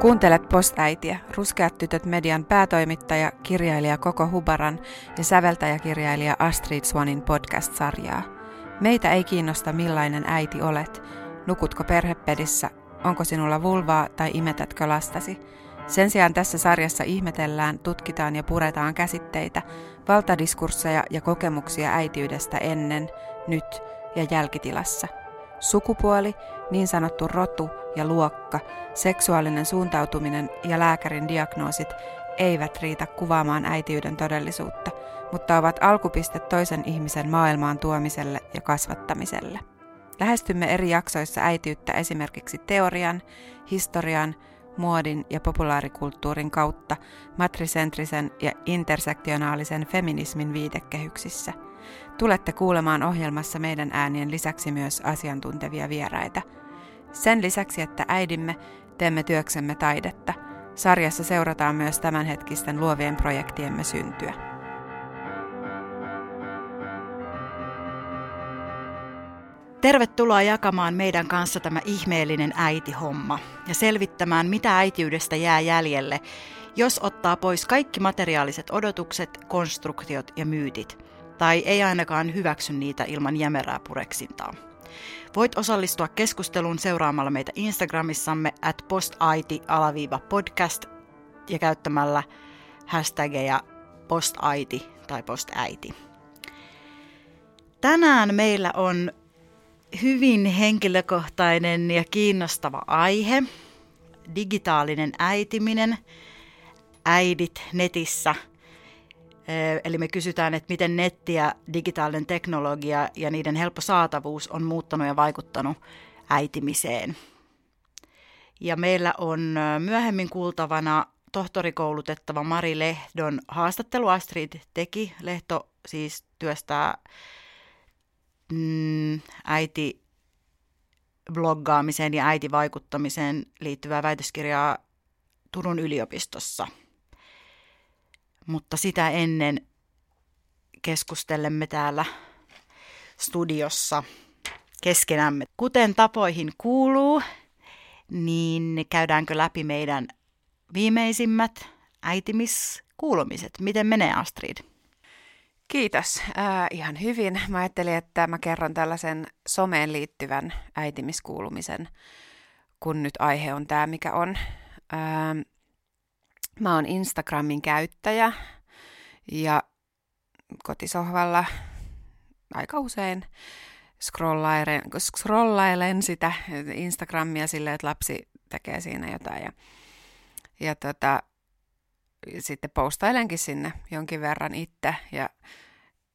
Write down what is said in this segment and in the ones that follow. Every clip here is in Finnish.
Kuuntelet Postäitiä, Ruskeat tytöt median päätoimittaja, kirjailija Koko Hubaran ja säveltäjäkirjailija Astrid Swanin podcast-sarjaa. Meitä ei kiinnosta millainen äiti olet, nukutko perhepedissä, onko sinulla vulvaa tai imetätkö lastasi. Sen sijaan tässä sarjassa ihmetellään, tutkitaan ja puretaan käsitteitä, valtadiskursseja ja kokemuksia äitiydestä ennen, nyt ja jälkitilassa – Sukupuoli, niin sanottu rotu ja luokka, seksuaalinen suuntautuminen ja lääkärin diagnoosit eivät riitä kuvaamaan äitiyden todellisuutta, mutta ovat alkupiste toisen ihmisen maailmaan tuomiselle ja kasvattamiselle. Lähestymme eri jaksoissa äitiyttä esimerkiksi teorian, historian, muodin ja populaarikulttuurin kautta matrisentrisen ja intersektionaalisen feminismin viitekehyksissä – Tulette kuulemaan ohjelmassa meidän äänien lisäksi myös asiantuntevia vieraita. Sen lisäksi, että äidimme, teemme työksemme taidetta. Sarjassa seurataan myös tämänhetkisten luovien projektiemme syntyä. Tervetuloa jakamaan meidän kanssa tämä ihmeellinen äitihomma ja selvittämään, mitä äitiydestä jää jäljelle, jos ottaa pois kaikki materiaaliset odotukset, konstruktiot ja myytit – tai ei ainakaan hyväksy niitä ilman jämerää pureksintaa. Voit osallistua keskusteluun seuraamalla meitä Instagramissamme at postaiti-podcast ja käyttämällä hashtageja postaiti tai postäiti. Tänään meillä on hyvin henkilökohtainen ja kiinnostava aihe, digitaalinen äitiminen, äidit netissä – Eli me kysytään, että miten netti ja digitaalinen teknologia ja niiden helppo saatavuus on muuttanut ja vaikuttanut äitimiseen. Ja meillä on myöhemmin kuultavana tohtorikoulutettava Mari Lehdon haastattelu. Astrid teki. Lehto siis työstää mm, äiti bloggaamiseen ja äitivaikuttamiseen liittyvää väitöskirjaa Turun yliopistossa – mutta sitä ennen keskustelemme täällä studiossa keskenämme. Kuten tapoihin kuuluu, niin käydäänkö läpi meidän viimeisimmät äitimiskuulumiset. Miten menee Astrid? Kiitos. Äh, ihan hyvin. Mä ajattelin, että mä kerron tällaisen someen liittyvän äitimiskuulumisen, kun nyt aihe on tämä, mikä on. Äh, Mä oon Instagramin käyttäjä ja kotisohvalla aika usein scrollailen, scrollailen sitä Instagramia silleen, että lapsi tekee siinä jotain ja, ja tota, sitten postailenkin sinne jonkin verran itse ja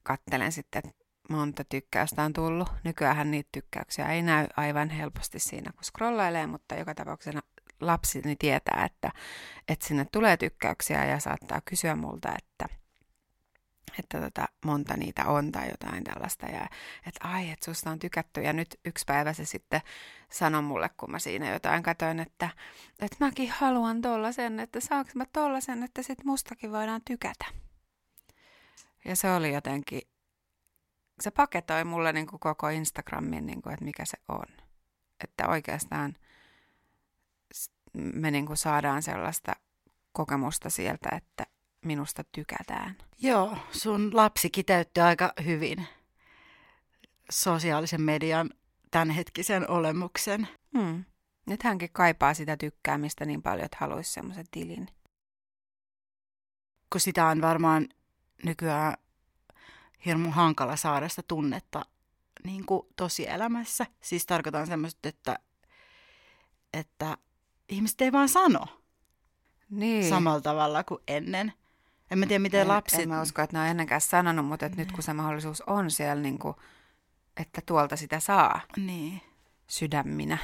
kattelen sitten, että monta tykkäystä on tullut. Nykyään niitä tykkäyksiä ei näy aivan helposti siinä, kun scrollailee, mutta joka tapauksessa lapsini tietää, että, että sinne tulee tykkäyksiä ja saattaa kysyä multa, että, että tota, monta niitä on tai jotain tällaista. Ja että ai, että susta on tykätty. Ja nyt yksi päivä se sitten sanoi mulle, kun mä siinä jotain katoin, että, että mäkin haluan tollasen, että saanko mä tollasen, että sit mustakin voidaan tykätä. Ja se oli jotenkin, se paketoi mulle niin kuin koko Instagramin, niin kuin, että mikä se on. Että oikeastaan me niin kuin saadaan sellaista kokemusta sieltä, että minusta tykätään. Joo, sun lapsi kiteytti aika hyvin sosiaalisen median tämänhetkisen olemuksen. Hmm. Nyt hänkin kaipaa sitä tykkäämistä niin paljon, että haluaisi semmoisen tilin. Kun sitä on varmaan nykyään hirmu hankala saada sitä tunnetta niin kuin tosielämässä. Siis tarkoitan semmoista, että, että ihmiset ei vaan sano niin. samalla tavalla kuin ennen. En mä tiedä, miten en, lapset... En mä usko, että ne on ennenkään sanonut, mutta että nyt kun se mahdollisuus on siellä, niin kuin, että tuolta sitä saa niin. sydäminä.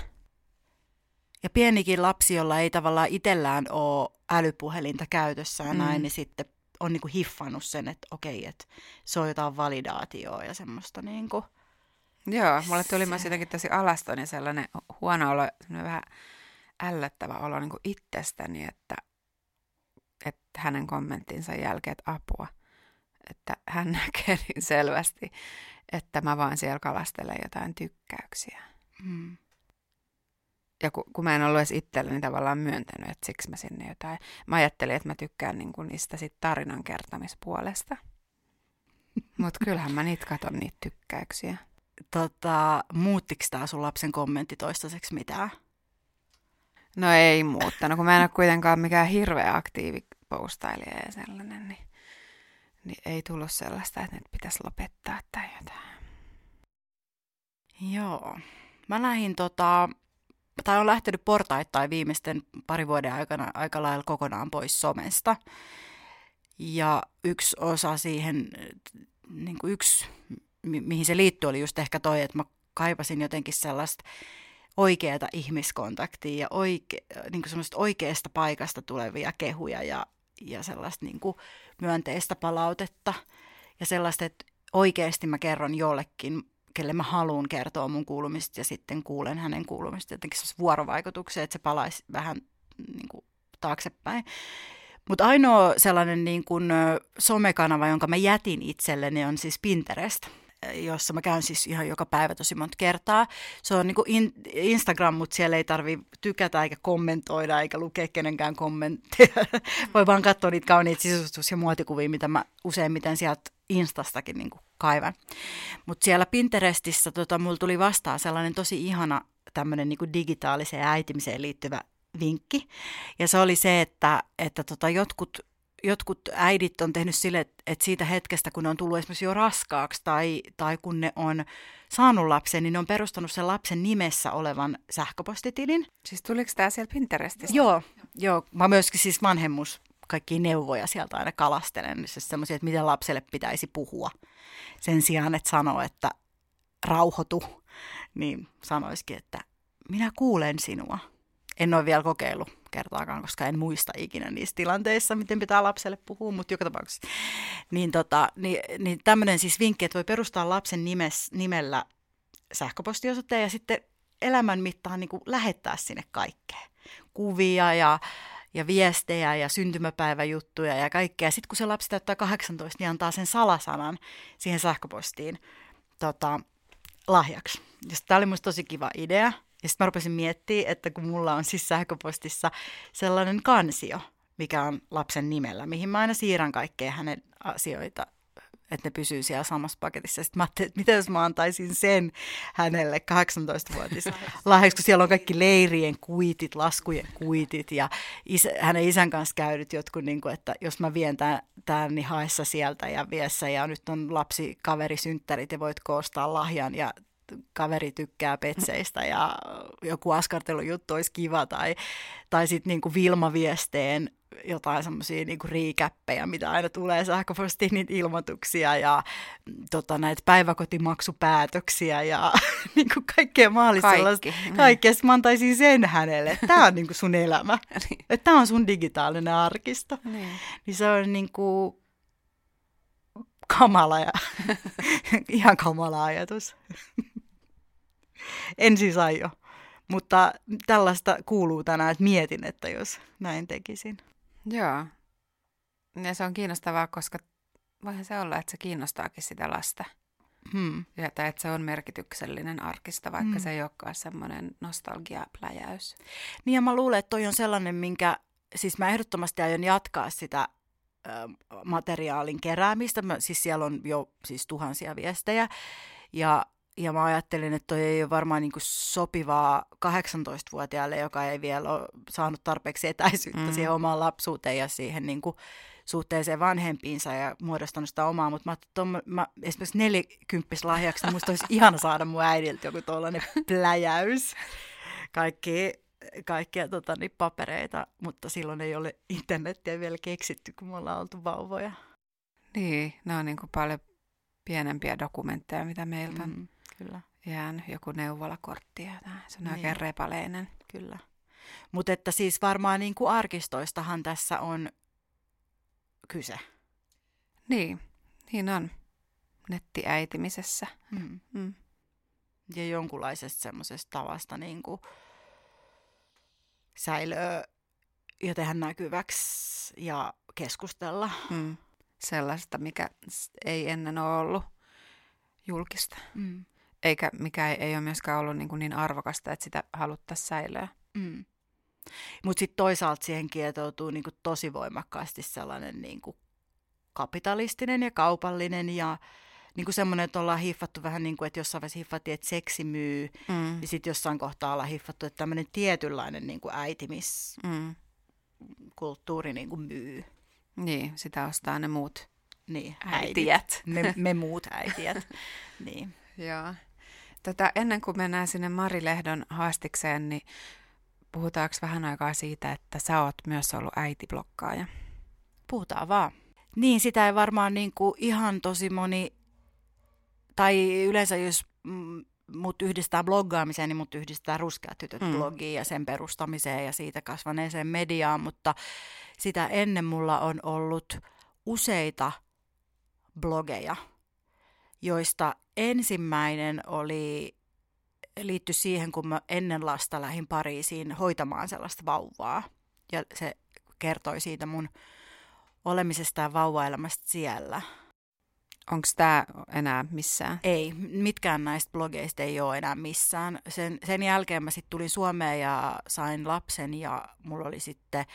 Ja pienikin lapsi, jolla ei tavallaan itsellään ole älypuhelinta käytössään mm. näin, niin sitten on niin kuin hiffannut sen, että okei, että se on jotain validaatioa ja semmoista niin kuin... Joo, mulle tuli se... myös jotenkin tosi alaston ja sellainen huono olo, vähän ällöttävä olo niin kuin itsestäni, että, että hänen kommenttinsa jälkeen, että apua, että hän näkee niin selvästi, että mä vaan siellä kalastelen jotain tykkäyksiä. Hmm. ja kun, kun mä en ollut edes itselleni tavallaan myöntänyt, että siksi mä sinne jotain. Mä ajattelin, että mä tykkään niin kuin niistä sit tarinan kertomispuolesta. Mutta kyllähän mä niitä katon niitä tykkäyksiä. Tota, muuttiko tämä sun lapsen kommentti toistaiseksi mitään? No ei muuttanut, kun mä en ole kuitenkaan mikään hirveä aktiivi postailija ja sellainen, niin, niin ei tullut sellaista, että nyt pitäisi lopettaa tai jotain. Joo. Mä lähdin tota, tai on lähtenyt portaittain viimeisten pari vuoden aikana aika lailla kokonaan pois somesta. Ja yksi osa siihen, niin kuin yksi, mi- mihin se liittyy, oli just ehkä toi, että mä kaipasin jotenkin sellaista oikeaa ihmiskontaktia ja oike- niin kuin oikeasta paikasta tulevia kehuja ja, ja sellaista niin kuin myönteistä palautetta. Ja sellaista, että oikeasti mä kerron jollekin kelle mä haluan kertoa mun kuulumista ja sitten kuulen hänen kuulumista. Jotenkin se vuorovaikutuksia, että se palaisi vähän niin kuin, taaksepäin. Mutta ainoa sellainen niin kuin, somekanava, jonka mä jätin itselleni, on siis Pinterest jossa mä käyn siis ihan joka päivä tosi monta kertaa. Se on niin kuin in, Instagram, mutta siellä ei tarvi tykätä eikä kommentoida eikä lukea kenenkään kommentteja. Voi vaan katsoa niitä kauniita sisustus- ja muotikuvia, mitä mä useimmiten sieltä Instastakin niin kuin kaivan. Mutta siellä Pinterestissä tota, mulla tuli vastaan sellainen tosi ihana tämmöinen niin digitaaliseen äitimiseen liittyvä vinkki. Ja se oli se, että, että tota, jotkut jotkut äidit on tehnyt sille, että siitä hetkestä, kun ne on tullut esimerkiksi jo raskaaksi tai, tai kun ne on saanut lapsen, niin ne on perustanut sen lapsen nimessä olevan sähköpostitilin. Siis tuliko tämä siellä Pinterestissä? Joo, joo. Mä myöskin siis vanhemmus kaikki neuvoja sieltä aina kalastelen, siis semmoisia, että miten lapselle pitäisi puhua. Sen sijaan, että sanoo, että rauhoitu, niin sanoisikin, että minä kuulen sinua. En ole vielä kokeillut kertaakaan, koska en muista ikinä niissä tilanteissa, miten pitää lapselle puhua, mutta joka tapauksessa. Niin, tota, niin, niin tämmöinen siis vinkki, että voi perustaa lapsen nimes, nimellä sähköpostiosoitteen ja sitten elämän mittaan niin kuin lähettää sinne kaikkea. Kuvia ja, ja viestejä ja syntymäpäiväjuttuja ja kaikkea. Sitten kun se lapsi täyttää 18, niin antaa sen salasanan siihen sähköpostiin tota, lahjaksi. Tämä oli musta tosi kiva idea. Ja sitten mä rupesin miettimään, että kun mulla on siis sähköpostissa sellainen kansio, mikä on lapsen nimellä, mihin mä aina siirrän kaikkea hänen asioita, että ne pysyy siellä samassa paketissa. Sitten mä ajattelin, että mitä jos mä antaisin sen hänelle 18-vuotis lahjaksi, kun siellä on kaikki leirien kuitit, laskujen kuitit ja isä, hänen isän kanssa käydyt jotkut, niin kuin, että jos mä vien tämän, tämän niin haessa sieltä ja viessä ja nyt on lapsi kaveri synttärit ja voit koostaa lahjan ja kaveri tykkää petseistä ja joku askartelujuttu olisi kiva, tai, tai sitten niinku Vilma-viesteen jotain semmoisia niinku riikäppejä, mitä aina tulee sähköpostiin, niitä ilmoituksia ja tota, näitä päiväkotimaksupäätöksiä ja niinku kaikkea mahdollista Kaikki. Niin. Kaikkea, mä antaisin sen hänelle, että tämä on niinku sun elämä, niin. että tämä on sun digitaalinen arkisto. Niin, niin se on niinku kamala ja ihan kamala ajatus en siis aio. Mutta tällaista kuuluu tänään, että mietin, että jos näin tekisin. Joo. Ja se on kiinnostavaa, koska voihan se olla, että se kiinnostaakin sitä lasta. Hmm. Ja, tai että se on merkityksellinen arkista, vaikka hmm. se ei olekaan semmoinen nostalgiapläjäys. Niin ja mä luulen, että toi on sellainen, minkä, siis mä ehdottomasti aion jatkaa sitä ö, materiaalin keräämistä. Mä, siis siellä on jo siis tuhansia viestejä. Ja ja mä ajattelin, että toi ei ole varmaan niin sopivaa 18-vuotiaalle, joka ei vielä ole saanut tarpeeksi etäisyyttä mm. siihen omaan lapsuuteen ja siihen niin kuin suhteeseen vanhempiinsa ja muodostanut sitä omaa, mutta mä, tom, mä esimerkiksi nelikymppis lahjaksi, niin musta olisi ihana saada mun äidiltä joku tuollainen pläjäys. Kaikki, kaikkia tota, niin papereita, mutta silloin ei ole internettiä vielä keksitty, kun me ollaan oltu vauvoja. Niin, ne on niin kuin paljon pienempiä dokumentteja, mitä meiltä mm. Kyllä. Jään joku neuvolakortti ja se on niin. oikein repaleinen. Kyllä. Mutta että siis varmaan niin kuin arkistoistahan tässä on kyse. Niin, niin on. Nettiäitimisessä. Mm. Mm. Ja jonkunlaisesta semmoisesta tavasta niin kuin säilöä ja tehdä näkyväksi ja keskustella. Mm. Sellaista, mikä ei ennen ole ollut julkista. Mm eikä mikä ei, ei ole myöskään ollut niin, kuin niin arvokasta, että sitä haluttaisiin säilyä. Mm. Mutta sitten toisaalta siihen kietoutuu niin kuin tosi voimakkaasti sellainen niin kuin kapitalistinen ja kaupallinen ja niin kuin semmoinen, että ollaan hiffattu vähän niin kuin, että jossain vaiheessa hiffattiin, että seksi myy, mm. niin sitten jossain kohtaa ollaan hiffattu, että tämmöinen tietynlainen niin kuin äitimiskulttuuri mm. niin kuin myy. Niin, sitä ostaa ne muut niin, äitijät. Me, me muut äitijät. niin. Joo. Tätä, ennen kuin mennään sinne Marilehdon haastikseen, niin puhutaanko vähän aikaa siitä, että sä oot myös ollut äitiblokkaaja? Puhutaan vaan. Niin, sitä ei varmaan niin kuin ihan tosi moni, tai yleensä jos mut yhdistää bloggaamiseen, niin mut yhdistää Ruskeat tytöt mm. blogiin ja sen perustamiseen ja siitä kasvaneeseen mediaan, mutta sitä ennen mulla on ollut useita blogeja, joista ensimmäinen oli liittyi siihen, kun mä ennen lasta lähdin Pariisiin hoitamaan sellaista vauvaa. Ja se kertoi siitä mun olemisesta ja vauvaelämästä siellä. Onko tämä enää missään? Ei, mitkään näistä blogeista ei ole enää missään. Sen, sen jälkeen mä sitten tulin Suomeen ja sain lapsen ja mulla oli sitten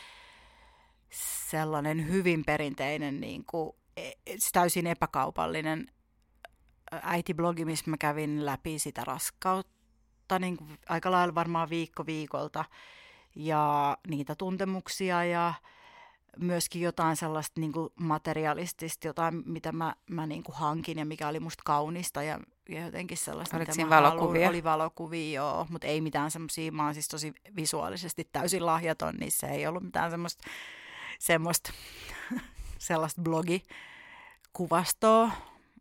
sellainen hyvin perinteinen, niin kuin, e, täysin epäkaupallinen äitiblogi, missä mä kävin läpi sitä raskautta niin kuin aika lailla varmaan viikko viikolta ja niitä tuntemuksia ja myöskin jotain sellaista niin kuin materialistista, jotain mitä mä, mä niin kuin hankin ja mikä oli musta kaunista ja, ja jotenkin sellaista, Oliko mitä mä valokuvia? Haluun. Oli valokuvia, joo, mutta ei mitään semmoisia, mä oon siis tosi visuaalisesti täysin lahjaton, niin se ei ollut mitään semmoista, semmoista sellaista blogikuvastoa.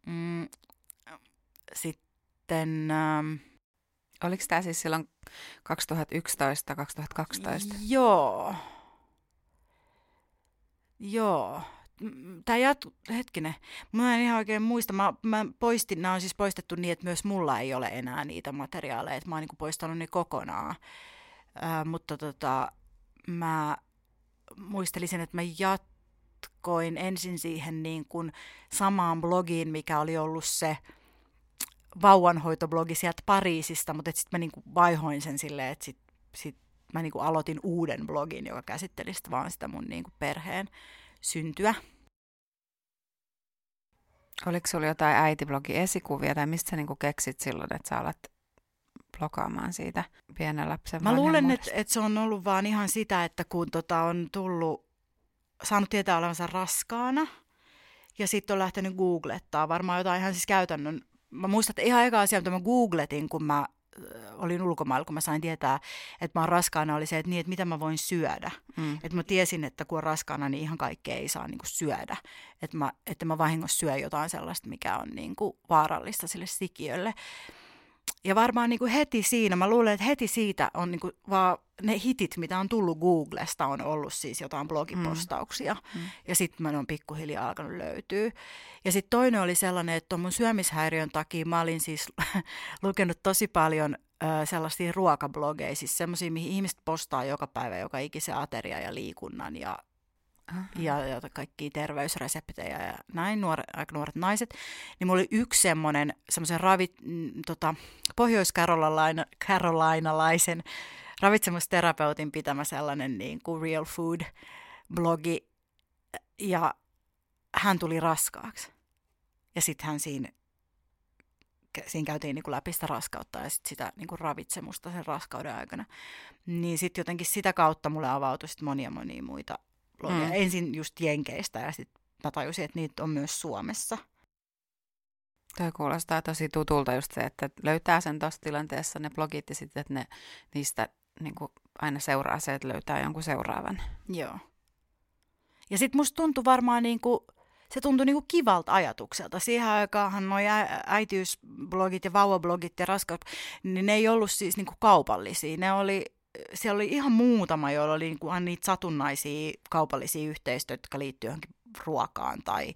Mm, sitten... Ähm, Oliko tämä siis silloin 2011-2012? Joo. Joo. Tämä jatku, hetkinen, mä en ihan oikein muista, mä, mä poistin, nämä on siis poistettu niin, että myös mulla ei ole enää niitä materiaaleja, että mä oon niin poistanut ne kokonaan. Ää, mutta tota, mä muistelisin, että mä jatkoin ensin siihen niin kuin samaan blogiin, mikä oli ollut se vauvanhoitoblogi sieltä Pariisista, mutta sitten mä niin kuin vaihoin sen silleen, että sit, sit mä niin kuin aloitin uuden blogin, joka käsitteli sit vaan sitä mun niin kuin perheen syntyä. Oliko sulla jotain äitiblogi esikuvia tai mistä sä niin kuin keksit silloin, että sä alat blogaamaan siitä pienen lapsen Mä luulen, että, että se on ollut vaan ihan sitä, että kun tota on tullut, saanut tietää olevansa raskaana ja sitten on lähtenyt googlettaa varmaan jotain ihan siis käytännön mä muistan, että ihan eka asia, mitä mä googletin, kun mä olin ulkomailla, kun mä sain tietää, että mä oon raskaana, oli se, että, niin, että mitä mä voin syödä. Mm. Että mä tiesin, että kun on raskaana, niin ihan kaikkea ei saa niin kuin syödä. Että mä, että mä vahingossa syö jotain sellaista, mikä on niin kuin vaarallista sille sikiölle. Ja varmaan niin kuin heti siinä, mä luulen, että heti siitä on niin kuin vaan ne hitit, mitä on tullut Googlesta, on ollut siis jotain blogipostauksia. Mm. Mm. Ja sitten mä oon pikkuhiljaa alkanut löytyä. Ja sitten toinen oli sellainen, että mun syömishäiriön takia mä olin siis lukenut tosi paljon sellaisia ruokablogeja, siis semmoisia, mihin ihmiset postaa joka päivä joka ikisen ateria ja liikunnan ja ja, ja kaikkia terveysreseptejä ja näin, nuor, aika nuoret naiset, niin mulla oli yksi semmoinen semmoisen ravit, mm, tota, pohjois-karolinalaisen ravitsemusterapeutin pitämä sellainen niin kuin real food blogi ja hän tuli raskaaksi. Ja sitten hän siinä, siinä käytiin niin kuin läpi sitä raskautta ja sit sitä niin kuin ravitsemusta sen raskauden aikana. Niin sitten jotenkin sitä kautta mulle avautui sit monia monia muita blogia. Mm. Ensin just Jenkeistä ja sitten mä tajusin, että niitä on myös Suomessa. Tämä kuulostaa tosi tutulta just se, että löytää sen tuossa tilanteessa ne blogit ja sitten, että ne, niistä niin kuin aina seuraa se, että löytää jonkun seuraavan. Joo. Ja sitten musta tuntui varmaan niin kuin, se tuntui niin kuin kivalta ajatukselta. Siihen aikaanhan nuo äitiysblogit ja vauvablogit ja raskaus, niin ne ei ollut siis niin kuin kaupallisia. Ne oli siellä oli ihan muutama, joilla oli niin kuin niitä satunnaisia kaupallisia yhteistyötä, jotka liittyy johonkin ruokaan tai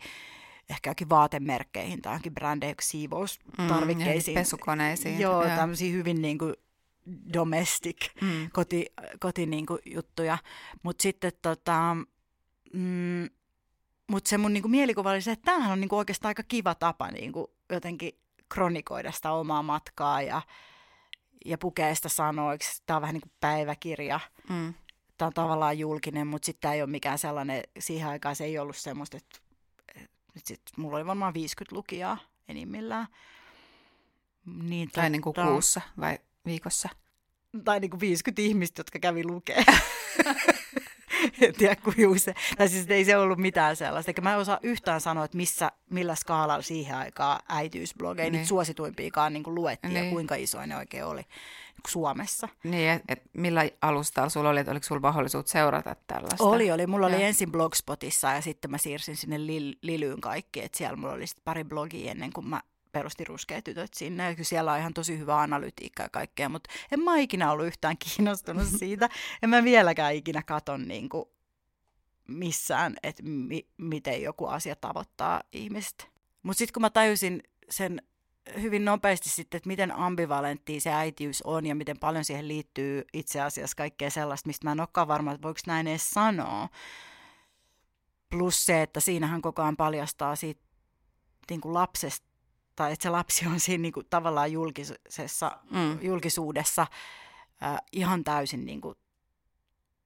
ehkä jokin vaatemerkkeihin tai johonkin brändeihin, siivoustarvikkeisiin. Mm, pesukoneisiin. Joo, ja. tämmöisiä hyvin niin kuin domestic mm. koti, koti niin kuin juttuja. Mutta sitten tota, mm, mut se mun niin kuin mielikuva oli se, että tämähän on niin kuin oikeastaan aika kiva tapa niin kuin jotenkin kronikoida sitä omaa matkaa ja, ja pukea sitä sanoiksi. Tämä on vähän niin kuin päiväkirja. Mm. Tämä on tavallaan julkinen, mutta sitten tämä ei ole mikään sellainen, siihen aikaan se ei ollut semmoista, että, että sit, mulla oli varmaan 50 lukijaa enimmillään. Niin, tai niin kuin kuussa vai viikossa? Tai niin kuin 50 ihmistä, jotka kävi lukea. en tiedä kuin se. Tai siis ei se ollut mitään sellaista. Eikä mä en osaa yhtään sanoa, että missä, millä skaalalla siihen aikaan äitiysblogeja niin. suosituimpiikaan niin kuin luettiin niin. ja kuinka isoja ne oikein oli niin Suomessa. Niin, että et millä alustalla sulla oli, että oliko sulla mahdollisuus seurata tällaista? Oli, oli. Mulla ja. oli ensin Blogspotissa ja sitten mä siirsin sinne Lil- Lilyyn kaikki. Että siellä mulla oli pari blogia ennen kuin mä perusti ruskeat tytöt sinne. Ja siellä on ihan tosi hyvä analytiikka ja kaikkea, mutta en mä ikinä ollut yhtään kiinnostunut siitä. En mä vieläkään ikinä katon niin kuin missään, että mi- miten joku asia tavoittaa ihmistä. Mutta sitten kun mä tajusin sen hyvin nopeasti sitten, että miten ambivalenttia se äitiys on ja miten paljon siihen liittyy itse asiassa kaikkea sellaista, mistä mä en olekaan varma, että voiko näin edes sanoa. Plus se, että siinähän koko ajan paljastaa siitä niin kuin lapsesta tai että se lapsi on siinä niin kuin, tavallaan julkisessa, mm. julkisuudessa äh, ihan täysin, niin kuin,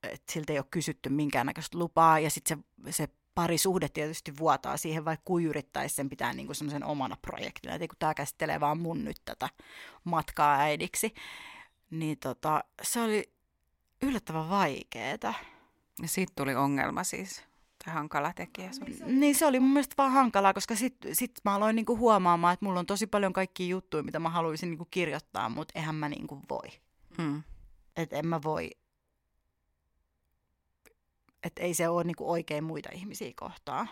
että siltä ei ole kysytty minkäännäköistä lupaa ja sitten se, se parisuhde tietysti vuotaa siihen, vaikka kuin yrittäisi sen pitää niin semmoisen omana projektina, että kun tämä käsittelee vaan mun nyt tätä matkaa äidiksi, niin tota, se oli yllättävän vaikeeta. Ja siitä tuli ongelma siis hankala tekijä Niin se oli mun mielestä vaan hankalaa, koska sitten sit mä aloin niinku huomaamaan, että mulla on tosi paljon kaikkia juttuja, mitä mä haluaisin niinku kirjoittaa, mutta eihän mä niinku voi. Mm. Että en mä voi. Että ei se ole niinku oikein muita ihmisiä kohtaan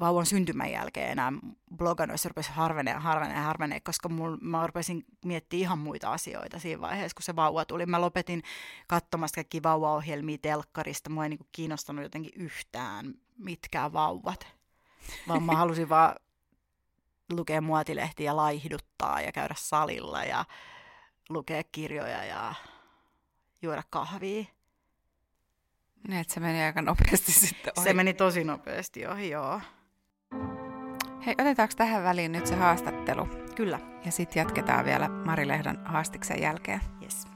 vauvan syntymän jälkeen enää bloganoissa rupesi harvenee ja harvenee ja harvenee, koska mul, mä rupesin miettimään ihan muita asioita siinä vaiheessa, kun se vauva tuli. Mä lopetin katsomasta kaikki vauvaohjelmia telkkarista. Mua ei niinku kiinnostanut jotenkin yhtään mitkään vauvat, vaan mä halusin vaan lukea muotilehtiä ja laihduttaa ja käydä salilla ja lukea kirjoja ja juoda kahvia. Niin, että se meni aika nopeasti sitten ohi. Se meni tosi nopeasti ohi, joo. Hei, otetaanko tähän väliin nyt se haastattelu? Kyllä. Ja sitten jatketaan vielä Mari Lehdon haastiksen jälkeen. Yes.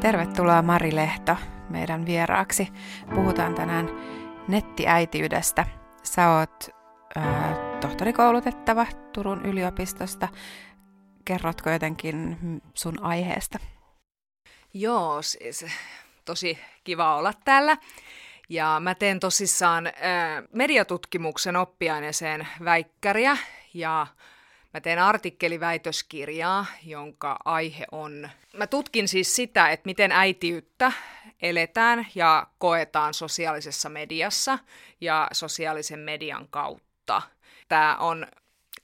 Tervetuloa Mari Lehto meidän vieraaksi. Puhutaan tänään nettiäitiydestä. Sä oot äh, tohtorikoulutettava Turun yliopistosta. Kerrotko jotenkin sun aiheesta? Joo, siis tosi kiva olla täällä. Ja mä teen tosissaan äh, mediatutkimuksen oppiaineeseen väikkäriä ja mä teen artikkeliväitöskirjaa, jonka aihe on... Mä tutkin siis sitä, että miten äitiyttä eletään ja koetaan sosiaalisessa mediassa ja sosiaalisen median kautta. Tämä on,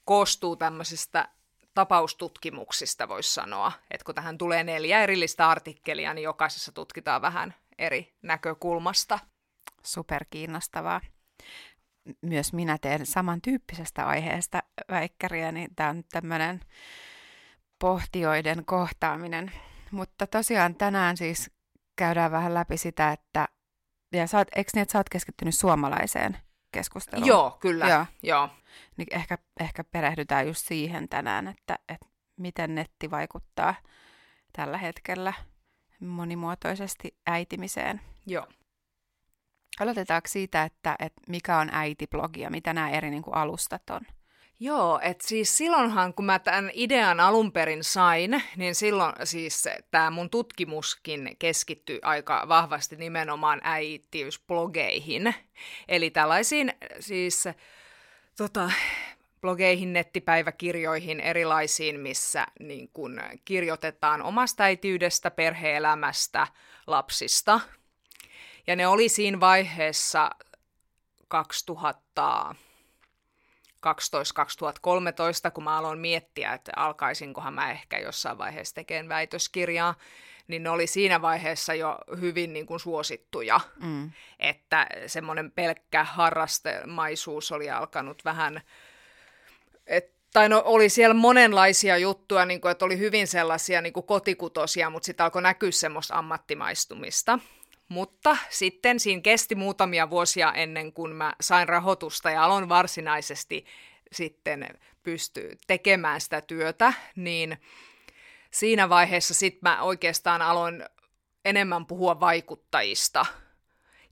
koostuu tämmöisestä tapaustutkimuksista, voisi sanoa. Että kun tähän tulee neljä erillistä artikkelia, niin jokaisessa tutkitaan vähän eri näkökulmasta. Super kiinnostavaa. Myös minä teen samantyyppisestä aiheesta väikkäriä, niin tämä on tämmöinen pohtijoiden kohtaaminen. Mutta tosiaan tänään siis käydään vähän läpi sitä, että ja sä oot, eikö niin, että sä oot keskittynyt suomalaiseen keskusteluun? Joo, kyllä. Joo. Joo. Niin ehkä, ehkä perehdytään just siihen tänään, että, että miten netti vaikuttaa tällä hetkellä monimuotoisesti äitimiseen. Joo. Aloitetaanko siitä, että, että mikä on äitiblogi ja mitä nämä eri niin kuin, alustat on? Joo, että siis silloinhan kun mä tämän idean alun perin sain, niin silloin siis tämä mun tutkimuskin keskittyi aika vahvasti nimenomaan äitiysblogeihin. Eli tällaisiin siis tota, blogeihin, nettipäiväkirjoihin erilaisiin, missä niin kun kirjoitetaan omasta äitiydestä, perheelämästä, lapsista. Ja ne oli siinä vaiheessa 2000 2012-2013, kun mä aloin miettiä, että alkaisinkohan mä ehkä jossain vaiheessa tekemään väitöskirjaa, niin ne oli siinä vaiheessa jo hyvin niin kuin suosittuja, mm. että semmoinen pelkkä harrastemaisuus oli alkanut vähän, et, tai no oli siellä monenlaisia juttuja, niin kuin, että oli hyvin sellaisia niin kuin kotikutosia, mutta sitten alkoi näkyä semmoista ammattimaistumista. Mutta sitten siinä kesti muutamia vuosia ennen kuin mä sain rahoitusta ja aloin varsinaisesti sitten pystyy tekemään sitä työtä, niin siinä vaiheessa sitten mä oikeastaan aloin enemmän puhua vaikuttajista.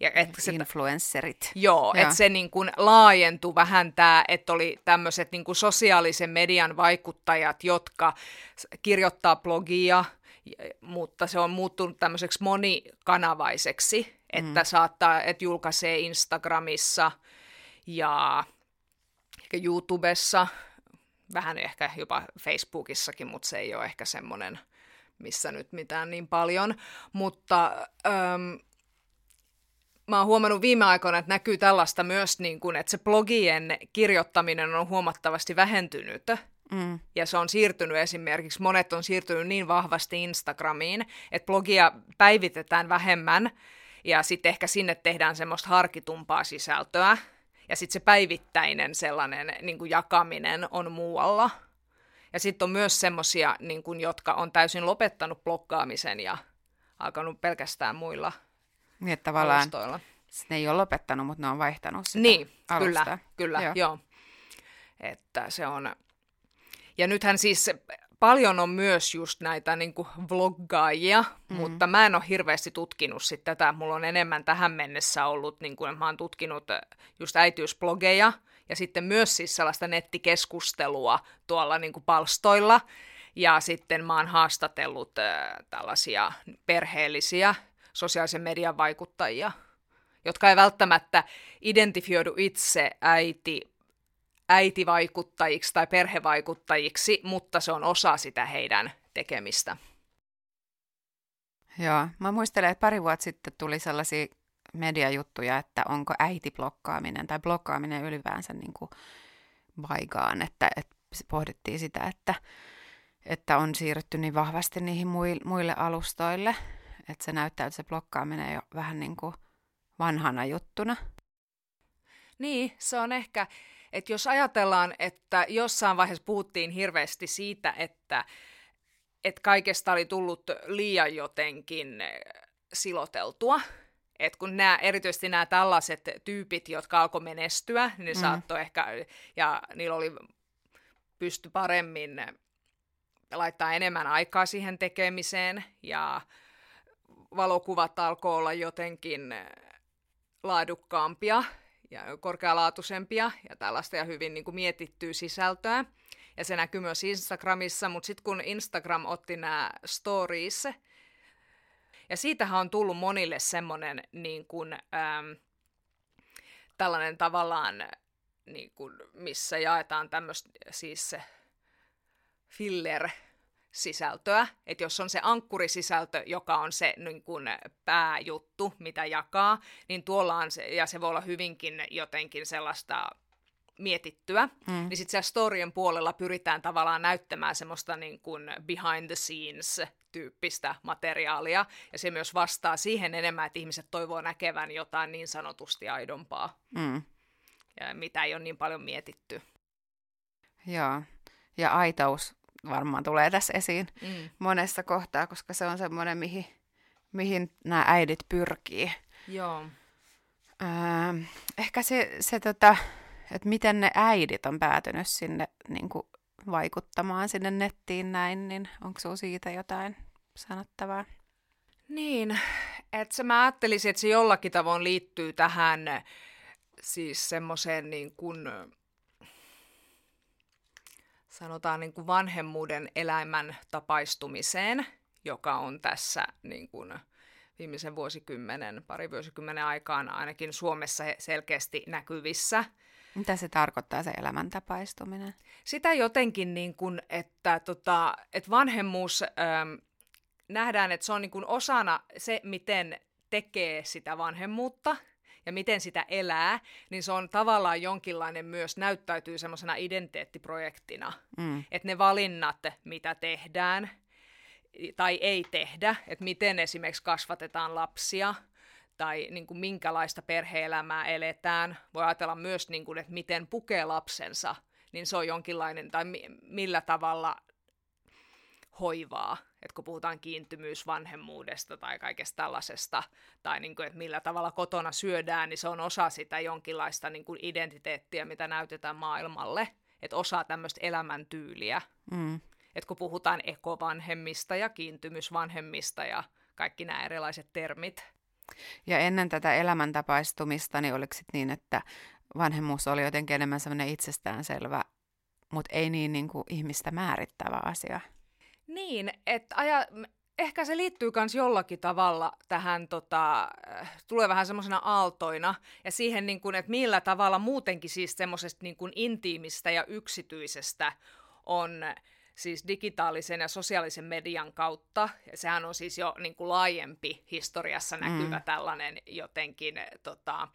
Ja et se, Influencerit. Joo, että se niin kuin laajentui vähän tämä, että oli tämmöiset niin kuin sosiaalisen median vaikuttajat, jotka kirjoittaa blogia, mutta se on muuttunut tämmöiseksi monikanavaiseksi, että mm. saattaa, että julkaisee Instagramissa ja ehkä YouTubessa, vähän ehkä jopa Facebookissakin, mutta se ei ole ehkä semmoinen, missä nyt mitään niin paljon. Mutta äm, mä oon huomannut viime aikoina, että näkyy tällaista myös, niin kuin, että se blogien kirjoittaminen on huomattavasti vähentynyt. Mm. Ja se on siirtynyt esimerkiksi, monet on siirtynyt niin vahvasti Instagramiin, että blogia päivitetään vähemmän ja sitten ehkä sinne tehdään semmoista harkitumpaa sisältöä. Ja sitten se päivittäinen sellainen niin kuin jakaminen on muualla. Ja sitten on myös semmoisia, niin jotka on täysin lopettanut blokkaamisen ja alkanut pelkästään muilla niin, että tavallaan alustoilla. Ne ei ole lopettanut, mutta ne on vaihtanut sitä Niin, alusta. kyllä, kyllä, joo. joo. Että se on... Ja nythän siis paljon on myös just näitä niin kuin vloggaajia, mm. mutta mä en ole hirveästi tutkinut sit tätä. Mulla on enemmän tähän mennessä ollut, niin kuin, mä oon tutkinut just äitiysblogeja ja sitten myös siis sellaista nettikeskustelua tuolla niin kuin palstoilla. Ja sitten mä oon haastatellut äh, tällaisia perheellisiä sosiaalisen median vaikuttajia, jotka ei välttämättä identifioidu itse äiti äitivaikuttajiksi tai perhevaikuttajiksi, mutta se on osa sitä heidän tekemistä. Joo, mä muistelen, että pari vuotta sitten tuli sellaisia mediajuttuja, että onko äitiblokkaaminen tai blokkaaminen ylipäänsä niin kuin vaigaan, että, että pohdittiin sitä, että, että on siirrytty niin vahvasti niihin muille alustoille, että se näyttää, että se blokkaaminen jo vähän niin kuin vanhana juttuna. Niin, se on ehkä, että jos ajatellaan, että jossain vaiheessa puhuttiin hirveästi siitä, että, että kaikesta oli tullut liian jotenkin siloteltua, että kun nämä, erityisesti nämä tällaiset tyypit, jotka alkoi menestyä, niin mm. saattoi ehkä, ja niillä oli pysty paremmin laittaa enemmän aikaa siihen tekemiseen, ja valokuvat alkoi olla jotenkin laadukkaampia, ja korkealaatuisempia ja tällaista ja hyvin niin kuin mietittyä sisältöä. Ja se näkyy myös Instagramissa, mutta sitten kun Instagram otti nämä stories, ja siitähän on tullut monille semmoinen niin kuin, ähm, tällainen tavallaan, niin kuin, missä jaetaan tämmöistä siis filler sisältöä, että jos on se ankkurisisältö, joka on se niin kuin pääjuttu, mitä jakaa, niin tuolla on se, ja se voi olla hyvinkin jotenkin sellaista mietittyä, mm. niin sitten storien puolella pyritään tavallaan näyttämään semmoista niin kuin behind the scenes tyyppistä materiaalia, ja se myös vastaa siihen enemmän, että ihmiset toivoo näkevän jotain niin sanotusti aidompaa, mm. ja mitä ei ole niin paljon mietitty. Joo, ja aitaus varmaan tulee tässä esiin mm. monessa kohtaa, koska se on semmoinen, mihin, mihin nämä äidit pyrkii. Joo. Öö, ehkä se, se tota, että miten ne äidit on päätynyt sinne niin kuin vaikuttamaan sinne nettiin näin, niin onko sinulla siitä jotain sanottavaa? Niin, että se mä ajattelisin, että se jollakin tavoin liittyy tähän siis semmoiseen niin kuin, sanotaan niin kuin vanhemmuuden elämän tapaistumiseen, joka on tässä niin kuin viimeisen vuosikymmenen, pari vuosikymmenen aikaan ainakin Suomessa selkeästi näkyvissä. Mitä se tarkoittaa, se elämäntapaistuminen? Sitä jotenkin, niin kuin, että, tota, että vanhemmuus ähm, nähdään, että se on niin kuin osana se, miten tekee sitä vanhemmuutta – ja miten sitä elää, niin se on tavallaan jonkinlainen myös näyttäytyy semmoisena identiteettiprojektina. Mm. Että ne valinnat, mitä tehdään tai ei tehdä, että miten esimerkiksi kasvatetaan lapsia tai niin kuin minkälaista perheelämää eletään. Voi ajatella myös, niin kuin, että miten pukee lapsensa, niin se on jonkinlainen, tai mi- millä tavalla hoivaa, että kun puhutaan kiintymyysvanhemmuudesta tai kaikesta tällaisesta, tai niin kuin, että millä tavalla kotona syödään, niin se on osa sitä jonkinlaista niin kuin identiteettiä, mitä näytetään maailmalle. että osaa tämmöistä elämäntyyliä. Mm. Että kun puhutaan ekovanhemmista ja kiintymysvanhemmista ja kaikki nämä erilaiset termit. Ja ennen tätä elämäntapaistumista, niin oliko sit niin, että vanhemmuus oli jotenkin enemmän semmoinen itsestäänselvä, mutta ei niin, niin kuin ihmistä määrittävä asia? Niin, että aja, ehkä se liittyy myös jollakin tavalla tähän, tota, tulee vähän semmoisena aaltoina, ja siihen, niin kuin, että millä tavalla muutenkin siis semmoisesta niin kuin intiimistä ja yksityisestä on siis digitaalisen ja sosiaalisen median kautta. Ja sehän on siis jo niin kuin laajempi historiassa näkyvä mm. tällainen jotenkin tota,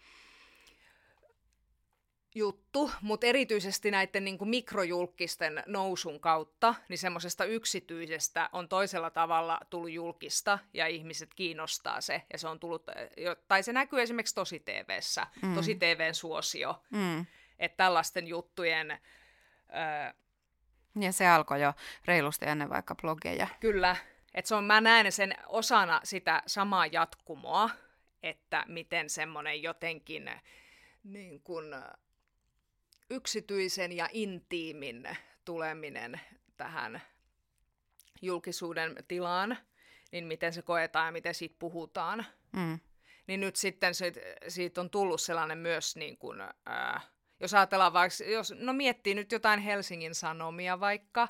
juttu, mutta erityisesti näiden niin kuin mikrojulkisten nousun kautta, niin semmoisesta yksityisestä on toisella tavalla tullut julkista ja ihmiset kiinnostaa se. Ja se on tullut, tai se näkyy esimerkiksi tosi TVssä, mm. tosi TVn suosio, mm. että tällaisten juttujen... Ö, ja se alkoi jo reilusti ennen vaikka blogeja. Kyllä, että se on, mä näen sen osana sitä samaa jatkumoa, että miten semmoinen jotenkin niin kuin, yksityisen ja intiimin tuleminen tähän julkisuuden tilaan, niin miten se koetaan ja miten siitä puhutaan. Mm. Niin nyt sitten siitä, siitä on tullut sellainen myös, niin kuin, ää, jos ajatellaan vaikka, jos, no miettii nyt jotain Helsingin Sanomia vaikka,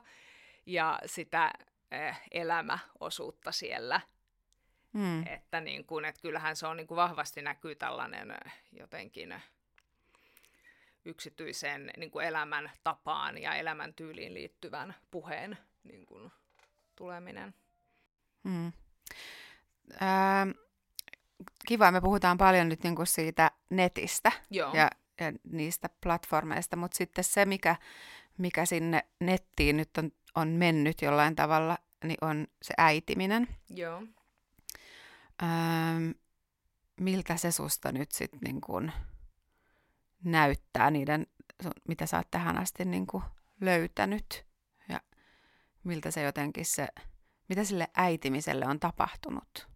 ja sitä ää, elämäosuutta siellä, mm. että, niin kuin, että kyllähän se on niin kuin vahvasti näkyy tällainen jotenkin yksityiseen niin kuin elämän tapaan ja elämäntyyliin liittyvän puheen niin kuin, tuleminen. Hmm. Ähm, kiva, me puhutaan paljon nyt niin kuin siitä netistä Joo. Ja, ja niistä platformeista, mutta sitten se, mikä, mikä sinne nettiin nyt on, on mennyt jollain tavalla, niin on se äitiminen. Joo. Ähm, miltä se susta nyt sitten niin kuin näyttää niiden, mitä sä oot tähän asti niin kuin löytänyt ja miltä se jotenkin se, mitä sille äitimiselle on tapahtunut?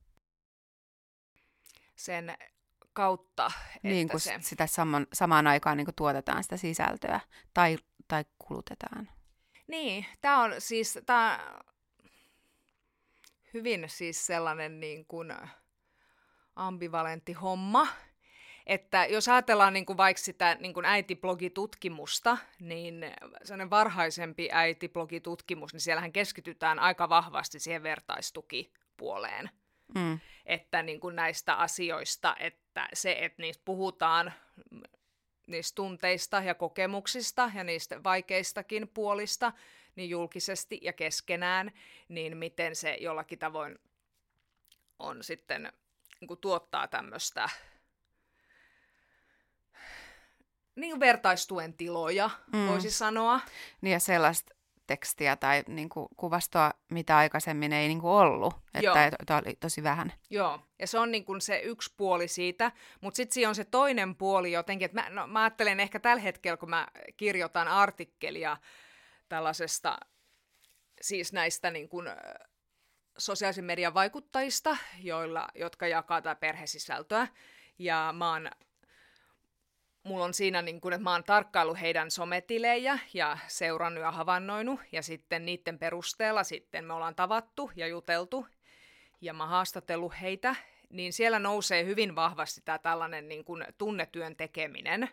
Sen kautta, niin, kun se... sitä saman, samaan aikaan niin kuin tuotetaan sitä sisältöä tai, tai kulutetaan. Niin, tämä on siis tää hyvin siis sellainen niin kuin ambivalentti homma, että jos ajatellaan niin kuin vaikka sitä niin kuin äitiblogitutkimusta, niin sellainen varhaisempi äitiblogitutkimus, niin siellähän keskitytään aika vahvasti siihen vertaistukipuoleen. Mm. Että niin kuin näistä asioista, että se, että niistä puhutaan niistä tunteista ja kokemuksista ja niistä vaikeistakin puolista niin julkisesti ja keskenään, niin miten se jollakin tavoin on sitten niin kuin tuottaa tämmöistä niin vertaistuen tiloja, mm. voisi sanoa. Niin ja sellaista tekstiä tai niin kuin kuvastoa, mitä aikaisemmin ei niin kuin ollut. Että tämä oli tosi vähän. Joo, ja se on niin kuin se yksi puoli siitä, mutta sitten siinä on se toinen puoli jotenkin, että mä, no, mä ajattelen ehkä tällä hetkellä, kun mä kirjoitan artikkelia tällaisesta, siis näistä niin kuin, sosiaalisen median vaikuttajista, joilla, jotka jakaa tätä perhesisältöä, ja mä oon mulla on siinä, niin kun, että mä oon tarkkailu heidän sometilejä ja seurannut ja havainnoinut, ja sitten niiden perusteella sitten me ollaan tavattu ja juteltu, ja mä haastatellut heitä, niin siellä nousee hyvin vahvasti tämä tällainen niin kuin tunnetyön tekeminen.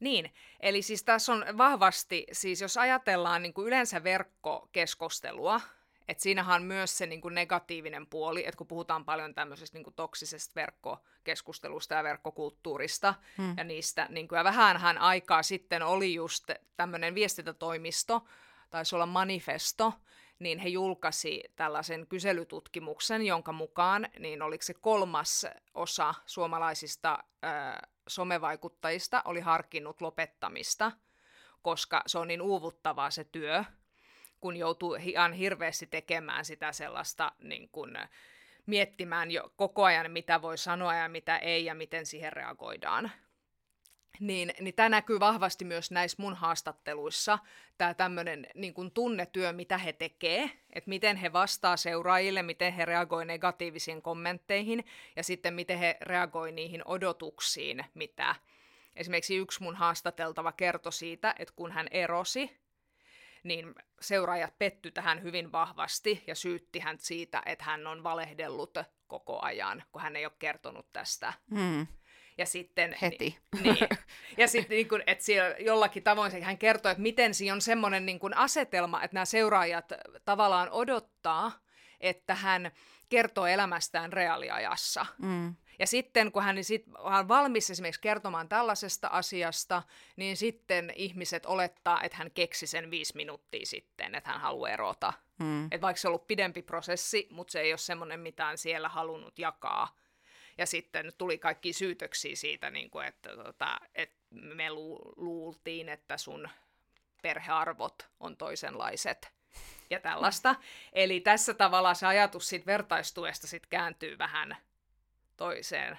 Niin, eli siis tässä on vahvasti, siis jos ajatellaan niin yleensä verkkokeskustelua, et siinähän on myös se niin kuin negatiivinen puoli, että kun puhutaan paljon tämmöisestä niin kuin toksisesta verkkokeskustelusta ja verkkokulttuurista hmm. ja niistä, niin kuin, ja vähänhän aikaa sitten oli just tämmöinen viestintätoimisto, taisi olla manifesto, niin he julkaisi tällaisen kyselytutkimuksen, jonka mukaan, niin oliko se kolmas osa suomalaisista ö, somevaikuttajista oli harkinnut lopettamista, koska se on niin uuvuttavaa se työ, kun joutuu ihan hirveästi tekemään sitä sellaista niin kuin, miettimään jo koko ajan, mitä voi sanoa ja mitä ei ja miten siihen reagoidaan. Niin, niin tämä näkyy vahvasti myös näissä mun haastatteluissa, tämä tämmöinen niin kuin tunnetyö, mitä he tekee, että miten he vastaa seuraajille, miten he reagoi negatiivisiin kommentteihin ja sitten miten he reagoi niihin odotuksiin, mitä esimerkiksi yksi mun haastateltava kertoi siitä, että kun hän erosi, niin seuraajat petty tähän hyvin vahvasti ja syytti hän siitä, että hän on valehdellut koko ajan, kun hän ei ole kertonut tästä. Mm. Ja sitten, Heti. Niin, ja sitten niin kuin, että siellä jollakin tavoin hän kertoo, että miten siinä on semmoinen niin kuin asetelma, että nämä seuraajat tavallaan odottaa, että hän kertoo elämästään reaaliajassa. Mm. Ja sitten kun hän sit, on valmis esimerkiksi kertomaan tällaisesta asiasta, niin sitten ihmiset olettaa, että hän keksi sen viisi minuuttia sitten, että hän haluaa erota. Mm. Että vaikka se on ollut pidempi prosessi, mutta se ei ole semmoinen, mitä on siellä halunnut jakaa. Ja sitten tuli kaikki syytöksiä siitä, niin kuin, että, tota, että me lu- luultiin, että sun perhearvot on toisenlaiset ja tällaista. Eli tässä tavalla se ajatus siitä vertaistuesta sit kääntyy vähän toiseen,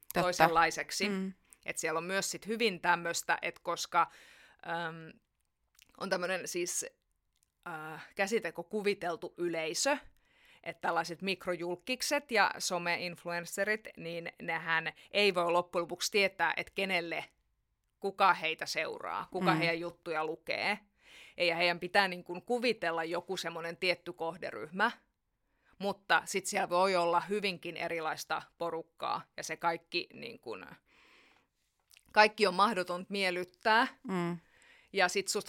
Totta. toisenlaiseksi. Mm. Että siellä on myös sit hyvin tämmöistä, että koska äm, on tämmöinen siis äh, käsite kuin kuviteltu yleisö, että tällaiset mikrojulkikset ja some-influencerit, niin nehän ei voi loppujen lopuksi tietää, että kenelle, kuka heitä seuraa, kuka mm. heidän juttuja lukee. Ja heidän pitää niin kuin kuvitella joku semmoinen tietty kohderyhmä, mutta sitten siellä voi olla hyvinkin erilaista porukkaa, ja se kaikki, niin kuin, kaikki on mahdoton miellyttää, Mm. ja sitten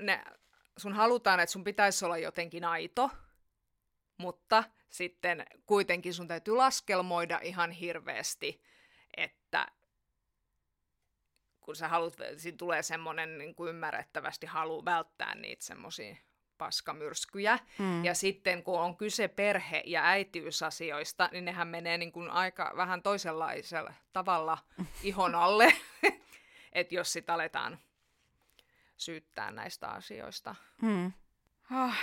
ne, sun halutaan, että sun pitäisi olla jotenkin aito, mutta sitten kuitenkin sun täytyy laskelmoida ihan hirveästi, että kun sä haluat, siinä tulee semmoinen niin kuin ymmärrettävästi halu välttää niitä semmoisia paskamyrskyjä. Mm. Ja sitten kun on kyse perhe- ja äitiysasioista, niin nehän menee niin kuin aika vähän toisenlaisella tavalla ihon alle, että jos sit aletaan syyttää näistä asioista. Mm. Oh,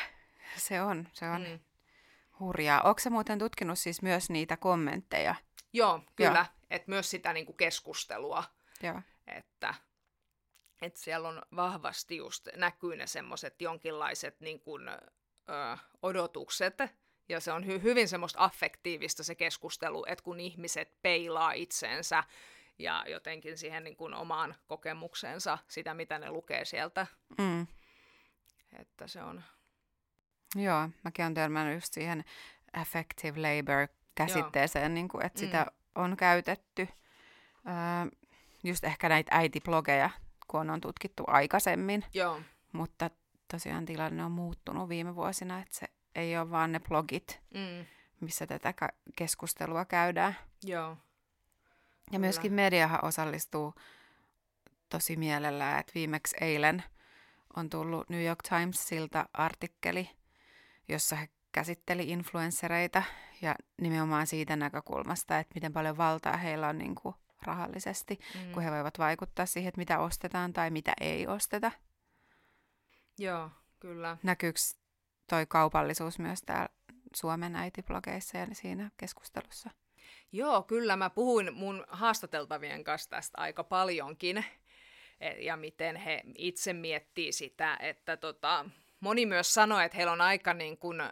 se on, se on Mm. hurjaa. Onko muuten tutkinut siis myös niitä kommentteja? Joo, kyllä. Että myös sitä niin kuin keskustelua, Joo. että, että siellä on vahvasti just näkyy ne semmoiset jonkinlaiset niin kuin, ö, odotukset, ja se on hy- hyvin semmoista affektiivista se keskustelu, että kun ihmiset peilaa itseensä ja jotenkin siihen niin kuin omaan kokemukseensa sitä, mitä ne lukee sieltä, Mm. että se on... Joo, mäkin olen törmännyt just siihen affective labor-käsitteeseen, niin kuin, että Mm. sitä on käytetty. Öö, just ehkä näitä äitiblogeja, kun on tutkittu aikaisemmin, Joo, mutta tosiaan tilanne on muuttunut viime vuosina, että se ei ole vaan ne blogit, mm, missä tätä keskustelua käydään. joo, Ja Kyllä. myöskin mediahan osallistuu tosi mielellään, että viimeksi eilen on tullut New York Timesilta artikkeli, jossa he käsitteli influenssereita ja nimenomaan siitä näkökulmasta, että miten paljon valtaa heillä on niin kuin rahallisesti, mm, kun he voivat vaikuttaa siihen, että mitä ostetaan tai mitä ei osteta. joo, kyllä. Näkyykö toi kaupallisuus myös täällä Suomen äitiblogeissa ja siinä keskustelussa? Joo, kyllä mä puhuin mun haastateltavien kanssa tästä aika paljonkin E- ja miten he itse miettii sitä, että tota, moni myös sanoi, että heillä on aika niin kuin,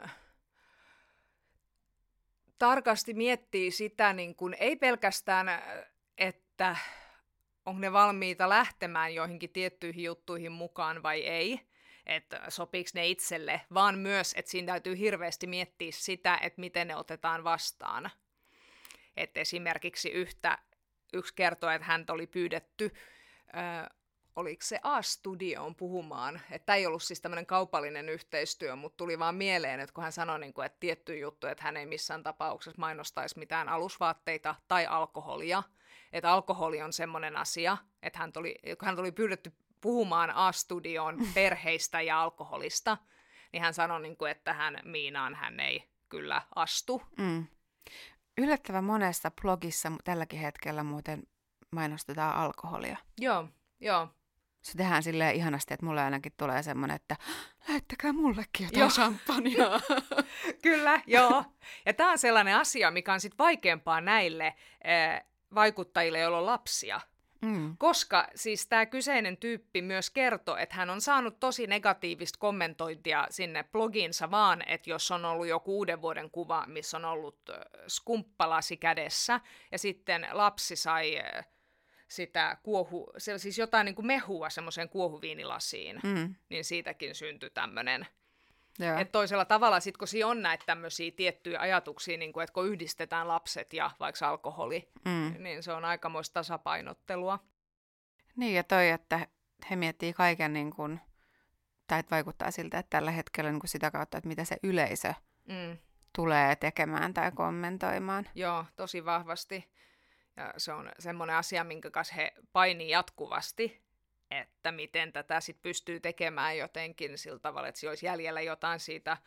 tarkasti miettii sitä, niin kuin, ei pelkästään, että onko ne valmiita lähtemään joihinkin tiettyihin juttuihin mukaan vai ei, että sopiiko ne itselle, vaan myös, että siinä täytyy hirveästi miettiä sitä, että miten ne otetaan vastaan. Että esimerkiksi yhtä, yksi kertoi, että häntä oli pyydetty, ö, oliko se A-studioon puhumaan, että tämä ei ollut siis tämmöinen kaupallinen yhteistyö, mutta tuli vaan mieleen, että kun hän sanoi, niin kuin, että tietty juttu, että hän ei missään tapauksessa mainostaisi mitään alusvaatteita tai alkoholia, että alkoholi on semmoinen asia, että hän tuli, kun hän tuli pyydetty puhumaan A-studioon perheistä ja alkoholista, niin hän sanoi, niin kuin, että hän Miinaan hän ei kyllä astu. Mm. Yllättävän monessa blogissa tälläkin hetkellä muuten mainostetaan alkoholia. Joo, joo. Se tehdään silleen ihanasti, että mulle ainakin tulee semmoinen, että lähettäkää mullekin jotain Joo. champagnea. Kyllä, joo. Ja tämä on sellainen asia, mikä on sitten vaikeampaa näille äh, vaikuttajille, joilla on lapsia. Mm. Koska siis tämä kyseinen tyyppi myös kertoi, että hän on saanut tosi negatiivista kommentointia sinne blogiinsa vaan, että jos on ollut joku uuden vuoden kuva, missä on ollut skumppalasi kädessä, ja sitten lapsi sai sitä kuohu, se, siis jotain niin kuin mehua semmoiseen kuohuviinilasiin, Mm. niin siitäkin syntyi tämmöinen. Joo. Et toisella tavalla, sit kun siinä on näitä tämmöisiä tiettyjä ajatuksia, niin kuin, että kun yhdistetään lapset ja vaikka alkoholi, Mm. niin se on aikamoista tasapainottelua. Niin ja toi, että he miettii kaiken niin kuin, tai että vaikuttaa siltä, että tällä hetkellä niin sitä kautta, että mitä se yleisö Mm. tulee tekemään tai kommentoimaan. Joo, tosi vahvasti. Ja se on semmoinen asia, minkä kanssa he painii jatkuvasti, että miten tätä sit pystyy tekemään jotenkin sillä tavalla, että siinä olisi jäljellä jotain siitä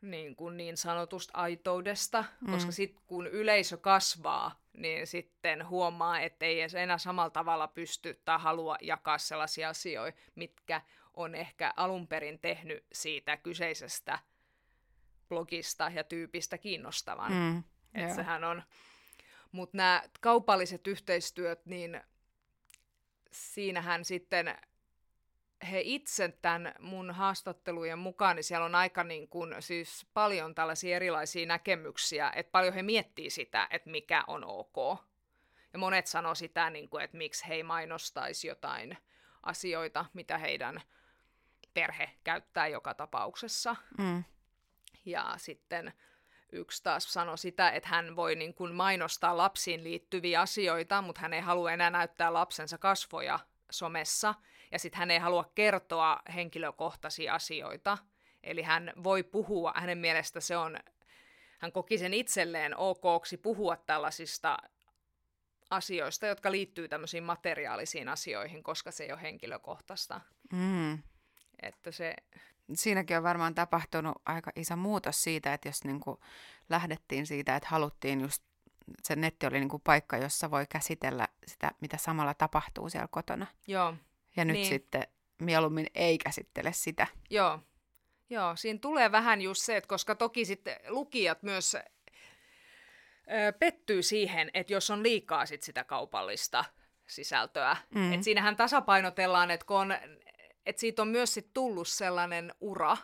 niin, kuin niin sanotusta aitoudesta, mm. koska sitten kun yleisö kasvaa, niin sitten huomaa, että ei edes enää samalla tavalla pysty tai halua jakaa sellaisia asioita, mitkä on ehkä alun perin tehnyt siitä kyseisestä blogista ja tyypistä kiinnostavan. Mm. Et Joo. sehän on, mutta nämä kaupalliset yhteistyöt, niin siinähän sitten he itse tämän mun haastattelujen mukaan, niin siellä on aika niin kuin, siis paljon tällaisia erilaisia näkemyksiä, että paljon he miettii sitä, että mikä on ok. Ja monet sanoo sitä, niin kuin, että miksi he mainostaisi jotain asioita, mitä heidän perhe käyttää joka tapauksessa. Mm. Ja sitten yksi taas sanoi sitä, että hän voi niin kuin mainostaa lapsiin liittyviä asioita, mutta hän ei halua enää näyttää lapsensa kasvoja somessa. Ja sitten hän ei halua kertoa henkilökohtaisia asioita. Eli hän voi puhua, hänen mielestä se on, hän koki sen itselleen okoksi puhua tällaisista asioista, jotka liittyy tämmöisiin materiaalisiin asioihin, koska se ei ole henkilökohtaista. Mm. Että se, Siinäkin on varmaan tapahtunut aika iso muutos siitä, että jos niin kuin lähdettiin siitä, että haluttiin just, se netti oli niin kuin paikka, jossa voi käsitellä sitä, mitä samalla tapahtuu siellä kotona. joo, Ja nyt Niin. sitten mieluummin ei käsittele sitä. Joo, joo, siinä tulee vähän just se, että koska toki sitten lukijat myös ö, pettyy siihen, että jos on liikaa sit sitä kaupallista sisältöä. Mm. Että siinähän tasapainotellaan, että, kun on, että siitä on myös sit tullut sellainen ura,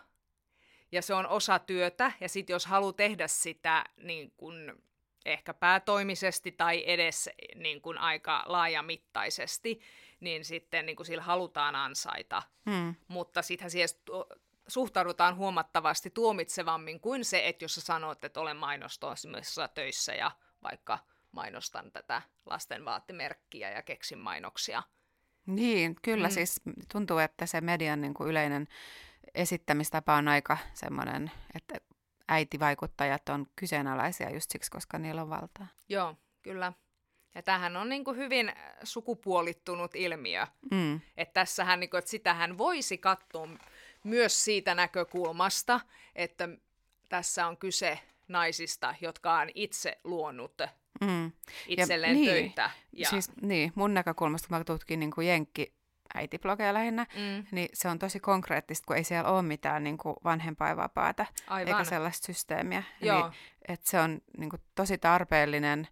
ja se on osa työtä, ja sitten jos haluaa tehdä sitä niin kun ehkä päätoimisesti tai edes niin kun aika laajamittaisesti, niin sitten niin kun sillä halutaan ansaita Mm. mutta sittenhän siihen suhtaudutaan huomattavasti tuomitsevammin kuin se, että jos sä sanot, että olen mainostoimissa töissä ja vaikka mainostan tätä lasten vaattimerkkiä ja keksin mainoksia. Niin, kyllä Mm. siis tuntuu, että se median niin kuin yleinen esittämistapa on aika semmoinen, että äitivaikuttajat on kyseenalaisia just siksi, koska niillä on valtaa. Joo, kyllä. Ja tämähän on niin kuin hyvin sukupuolittunut ilmiö. Mm. Että tässähän, niin kuin, että sitähän voisi katsoa myös siitä näkökulmasta, että tässä on kyse naisista, jotka on itse luonut Mm. itselleen niin, töitä. Ja... Siis niin, mun näkökulmasta, kun mä tutkin niin kuin jenkki äitiblogeja lähinnä, mm, niin se on tosi konkreettista, kun ei siellä ole mitään niin kuin vanhempainvapaata aivan. eikä sellaista systeemiä. Joo. Niin, että se on niin kuin, tosi tarpeellinen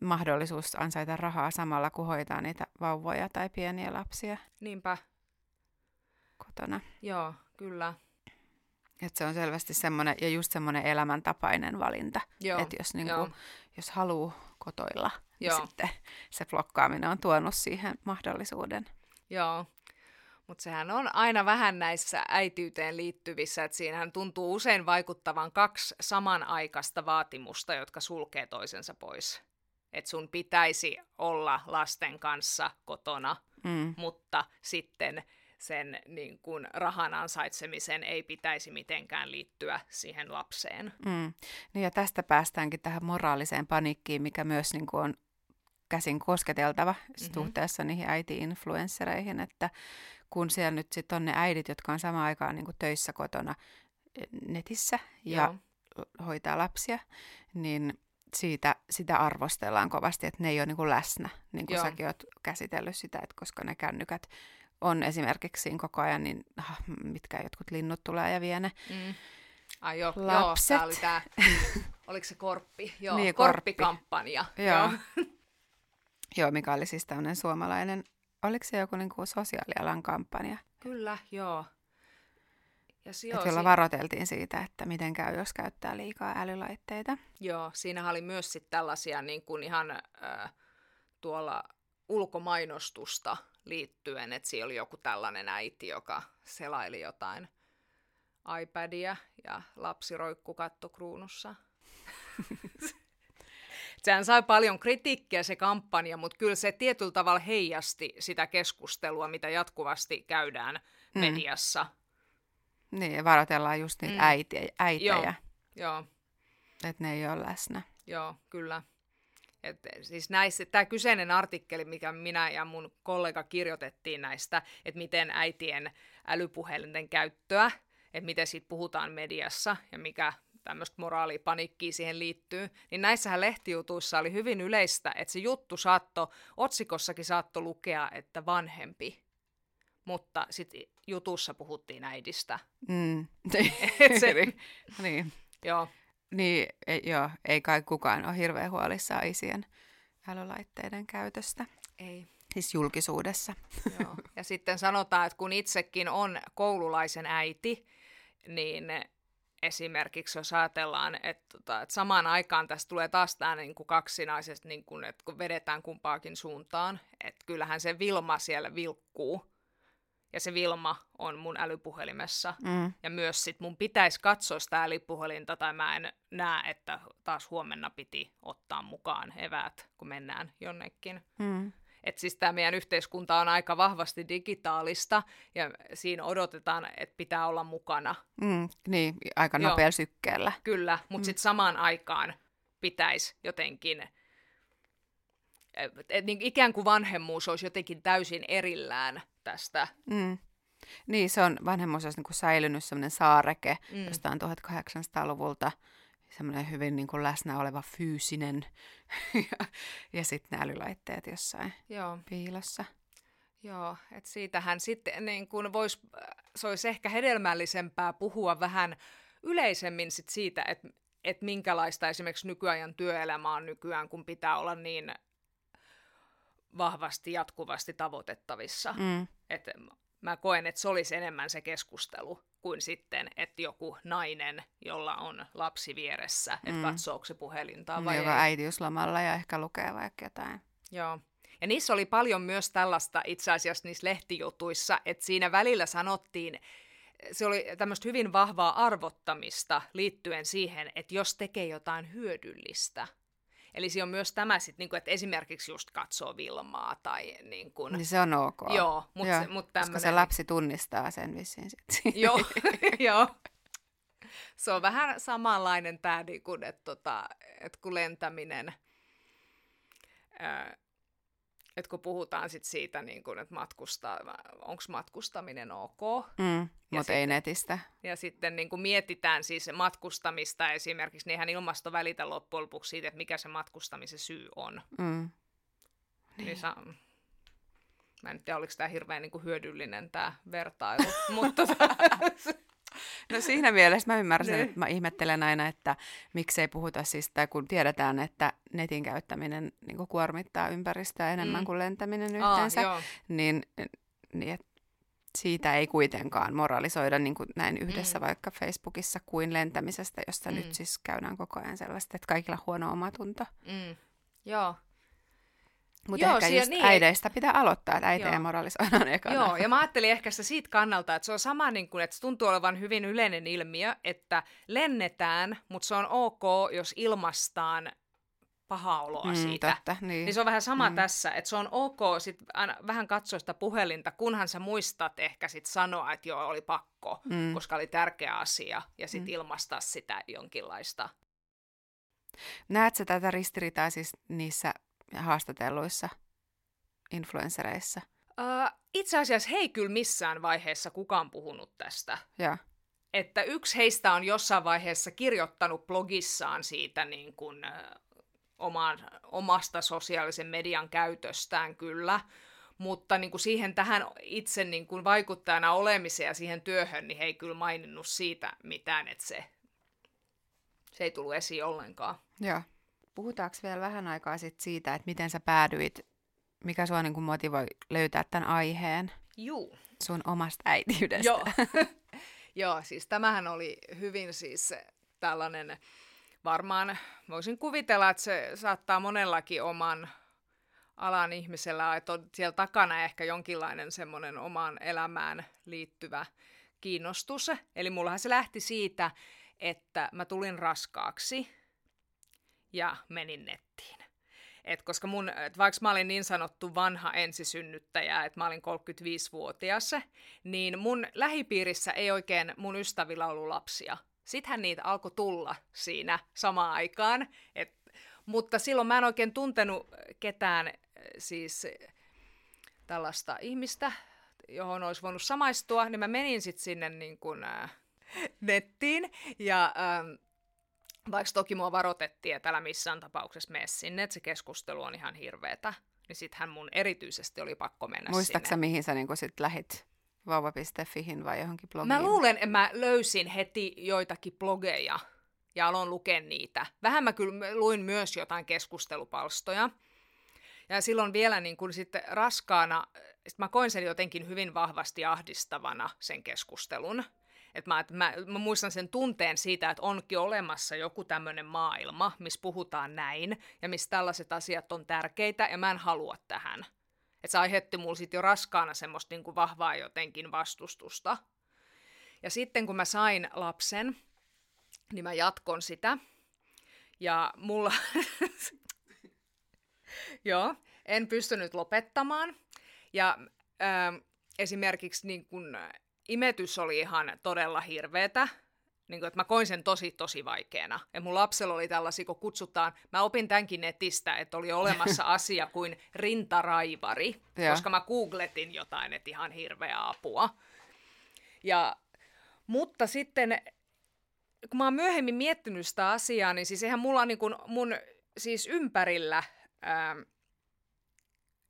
mahdollisuus ansaita rahaa samalla, kun hoitaa niitä vauvoja tai pieniä lapsia Niinpä, kotona. joo, kyllä. Että se on selvästi semmoinen, ja just semmoinen elämäntapainen valinta. Että jos, niin joo. kuin, jos haluaa kotoilla, niin Joo. sitten se blokkaaminen on tuonut siihen mahdollisuuden. Joo, mutta sehän on aina vähän näissä äityyteen liittyvissä, että siinähän tuntuu usein vaikuttavan kaksi samanaikaista vaatimusta, jotka sulkee toisensa pois. Että sun pitäisi olla lasten kanssa kotona, Mm. mutta sitten sen niin kun, rahan ansaitsemisen ei pitäisi mitenkään liittyä siihen lapseen. Mm. Niin ja tästä päästäänkin tähän moraaliseen paniikkiin, mikä myös niin kuin on käsin kosketeltava mm-hmm. suhteessa niihin äiti-influenssereihin, että kun siellä nyt sitten on ne äidit, jotka on samaan aikaan niin kuin töissä kotona eh, netissä ja Joo. hoitaa lapsia, niin siitä, sitä arvostellaan kovasti, että ne ei ole niin kuin läsnä, niin kuin Joo. säkin olet käsitellyt sitä, että koska ne kännykät on esimerkiksi siinä koko ajan, niin ah, mitkä jotkut linnut tulee ja vie ne. Mm. Ai joo, joo Lapset. tää oli tää, oliko se korppi? Joo, Niin, korppi. korppikampanja. Joo. Joo, mikä oli siis tämmöinen suomalainen, oliko se joku niin kuin sosiaalialan kampanja, Kyllä, joo. Ja si- joo, että jolla varoiteltiin siitä, että miten käy, jos käyttää liikaa älylaitteita. joo, siinä oli myös sit tällaisia niin kuin ihan äh, tuolla ulkomainostusta liittyen, että siellä oli joku tällainen äiti, joka selaili jotain iPadia ja lapsi roikku kattokruunussa. Sehän sai paljon kritiikkiä se kampanja, mutta kyllä se tietyllä tavalla heijasti sitä keskustelua, mitä jatkuvasti käydään mm. mediassa. Niin, ja varoitellaan just niitä mm. äitiä, äitejä. Joo, joo. Että ne ei ole läsnä. Joo, kyllä. Et siis näissä, tämä kyseinen artikkeli, mikä minä ja mun kollega kirjoitettiin näistä, että miten äitien älypuhelinten käyttöä, että miten siitä puhutaan mediassa ja mikä tämmöistä moraalipanikkiä siihen liittyy, niin näissähän lehtijutuissa oli hyvin yleistä, että se juttu saatto, otsikossakin saatto lukea, että vanhempi, mutta sitten jutussa puhuttiin äidistä. Mm. se, niin. Joo. Niin, ei, joo, ei kai kukaan ole hirveän huolissaan isien älylaitteiden käytöstä. Ei. Siis julkisuudessa. Joo. Ja sitten sanotaan, että kun itsekin on koululaisen äiti, niin esimerkiksi jos ajatellaan, että, tota, että samaan aikaan tässä tulee taas tämä niin kuin kaksinaisesti, niin kuin, että kun vedetään kumpaakin suuntaan, että kyllähän se Vilma siellä vilkkuu, ja se Vilma on mun älypuhelimessa. Mm. Ja myös sit mun pitäisi katsoa sitä älypuhelinta, tai mä en näe, että taas huomenna piti ottaa mukaan eväät, kun mennään jonnekin. Mm. Että siis tämä meidän yhteiskunta on aika vahvasti digitaalista ja siinä odotetaan, että pitää olla mukana. Mm, niin, aika nopealla sykkeellä. Kyllä, mutta mm. sitten samaan aikaan pitäisi jotenkin, että niin ikään kuin vanhemmuus olisi jotenkin täysin erillään tästä. Mm. Niin, se on, vanhemmuus olisi niin kuin säilynyt sellainen saareke mm. jostain 1800-luvulta semmoinen hyvin niin kuin läsnä oleva fyysinen ja, ja sitten nämä älylaitteet jossain Joo. piilossa. Joo, että siitähän sitten niin kuin vois, se olisi ehkä hedelmällisempää puhua vähän yleisemmin sit siitä, että et minkälaista esimerkiksi nykyajan työelämä on nykyään, kun pitää olla niin vahvasti jatkuvasti tavoitettavissa. Mm. Että mä koen, että se olisi enemmän se keskustelu kuin sitten, että joku nainen, jolla on lapsi vieressä, että mm. katsooko se puhelinta vai Joka ei. äitiyslomalla ja ehkä lukee vaikka jotain. Joo. Ja niissä oli paljon myös tällaista itse asiassa niissä lehtijutuissa, että siinä välillä sanottiin, se oli tämmöistä hyvin vahvaa arvottamista liittyen siihen, että jos tekee jotain hyödyllistä, Eli siinä on myös tämä sitten, niin kuin, että esimerkiksi just katsoo Vilmaa tai niin kuin... Niin se on ok. Joo, mutta joo, mut tämmönen... Koska se lapsi tunnistaa sen vissiin sitten. joo, joo. Se on vähän samanlainen tämä, niin kuin, että, tota, että kun lentäminen... Ää, että kun puhutaan sit siitä, niin kun, että matkustaa, onko matkustaminen ok. Mm, mutta ei netistä. Ja sitten niin kun mietitään siis matkustamista esimerkiksi, niin ihan ilmasto välitä loppujen lopuksi siitä, että mikä se matkustamisen syy on. Mm. Niin. niin sa- mä en tiedä, oliko tämä hirveän niin hyödyllinen tämä vertailu, mutta tota, No siinä mielessä mä ymmärsin, niin. että mä ihmettelen aina, että miksei puhuta siis, tai kun tiedetään, että netin käyttäminen niin kuormittaa ympäristöä enemmän mm. kuin lentäminen yhteensä, Aa, niin, niin et siitä ei kuitenkaan moralisoida niin kuin näin yhdessä mm. vaikka Facebookissa kuin lentämisestä, josta mm. nyt siis käydään koko ajan sellaista, että kaikilla huono omatunto. Mm. Joo, mutta ehkä just niin, äideistä pitää aloittaa, että äitejä moralisoidaan ekana. Joo, ja mä ajattelin ehkä se siitä kannalta, että se on sama, niin kuin, että se tuntuu olevan hyvin yleinen ilmiö, että lennetään, mutta se on ok, jos ilmastaan pahaa oloa mm, siitä. Totta, niin. niin se on vähän sama mm. tässä, että se on ok sit aina vähän katsoa sitä puhelinta, kunhan sä muistat ehkä sit sanoa, että joo, oli pakko, mm. koska oli tärkeä asia, ja sitten mm. ilmastaa sitä jonkinlaista. Näetkö tätä ristiriitaa siis niissä haastatelluissa influenssereissa? Uh, itse asiassa hei kyllä missään vaiheessa kukaan puhunut tästä. Ja. Että yksi heistä on jossain vaiheessa kirjoittanut blogissaan siitä niin kuin, uh, oman, omasta sosiaalisen median käytöstään kyllä, mutta niin kuin siihen tähän itse niin kuin vaikuttajana olemiseen ja siihen työhön, niin he ei kyllä maininnut siitä mitään, että se, se ei tullut esiin ollenkaan. Joo. Puhutaanko vielä vähän aikaa sit siitä, että miten sä päädyit, mikä sua niin motivoi löytää tämän aiheen? Juu. Sun omasta äitiydestä. Joo. Joo, siis tämähän oli hyvin siis tällainen, varmaan voisin kuvitella, että se saattaa monellakin oman alan ihmisellä, että on siellä takana ehkä jonkinlainen semmoinen omaan elämään liittyvä kiinnostus. Eli mullahan se lähti siitä, että mä tulin raskaaksi ja menin nettiin. Et koska mun, et vaikka mä olin niin sanottu vanha ensisynnyttäjä, että mä olin 35-vuotias, niin mun lähipiirissä ei oikein mun ystävillä ollut lapsia. Sittenhän niitä alkoi tulla siinä samaan aikaan. Et, mutta silloin mä en oikein tuntenut ketään siis tällaista ihmistä, johon olisi voinut samaistua, niin mä menin sitten sinne niin kun, äh, nettiin ja ähm, vaikka toki mua varoitettiin, että älä missään tapauksessa mene sinne, että se keskustelu on ihan hirveetä, niin sittenhän mun erityisesti oli pakko mennä Muistatko sinne. mihin sä niin sit lähit vauva.fihin vai johonkin blogiin? Mä luulen, että mä löysin heti joitakin blogeja ja aloin lukea niitä. Vähän mä kyllä luin myös jotain keskustelupalstoja. Ja silloin vielä niin kun sitten raskaana, sit mä koin sen jotenkin hyvin vahvasti ahdistavana sen keskustelun. Et mä, et mä, mä muistan sen tunteen siitä, että onkin olemassa joku tämmöinen maailma, missä puhutaan näin ja missä tällaiset asiat on tärkeitä ja mä en halua tähän. Et se aiheutti mulla sitten jo raskaana semmoista niinku vahvaa jotenkin vastustusta. Ja sitten kun mä sain lapsen, niin mä jatkon sitä. Ja mulla, joo, en pystynyt lopettamaan. Ja äh, esimerkiksi niin kun, imetys oli ihan todella hirveetä. Niin kun, että mä koin sen tosi, tosi vaikeana. Ja mun lapsella oli tällaisia, kun kutsutaan, mä opin tämänkin netistä, että oli olemassa asia kuin rintaraivari, koska mä googletin jotain, että ihan hirveä apua. Ja, mutta sitten, kun mä oon myöhemmin miettinyt sitä asiaa, niin siis eihän mulla niin kun mun siis ympärillä ää,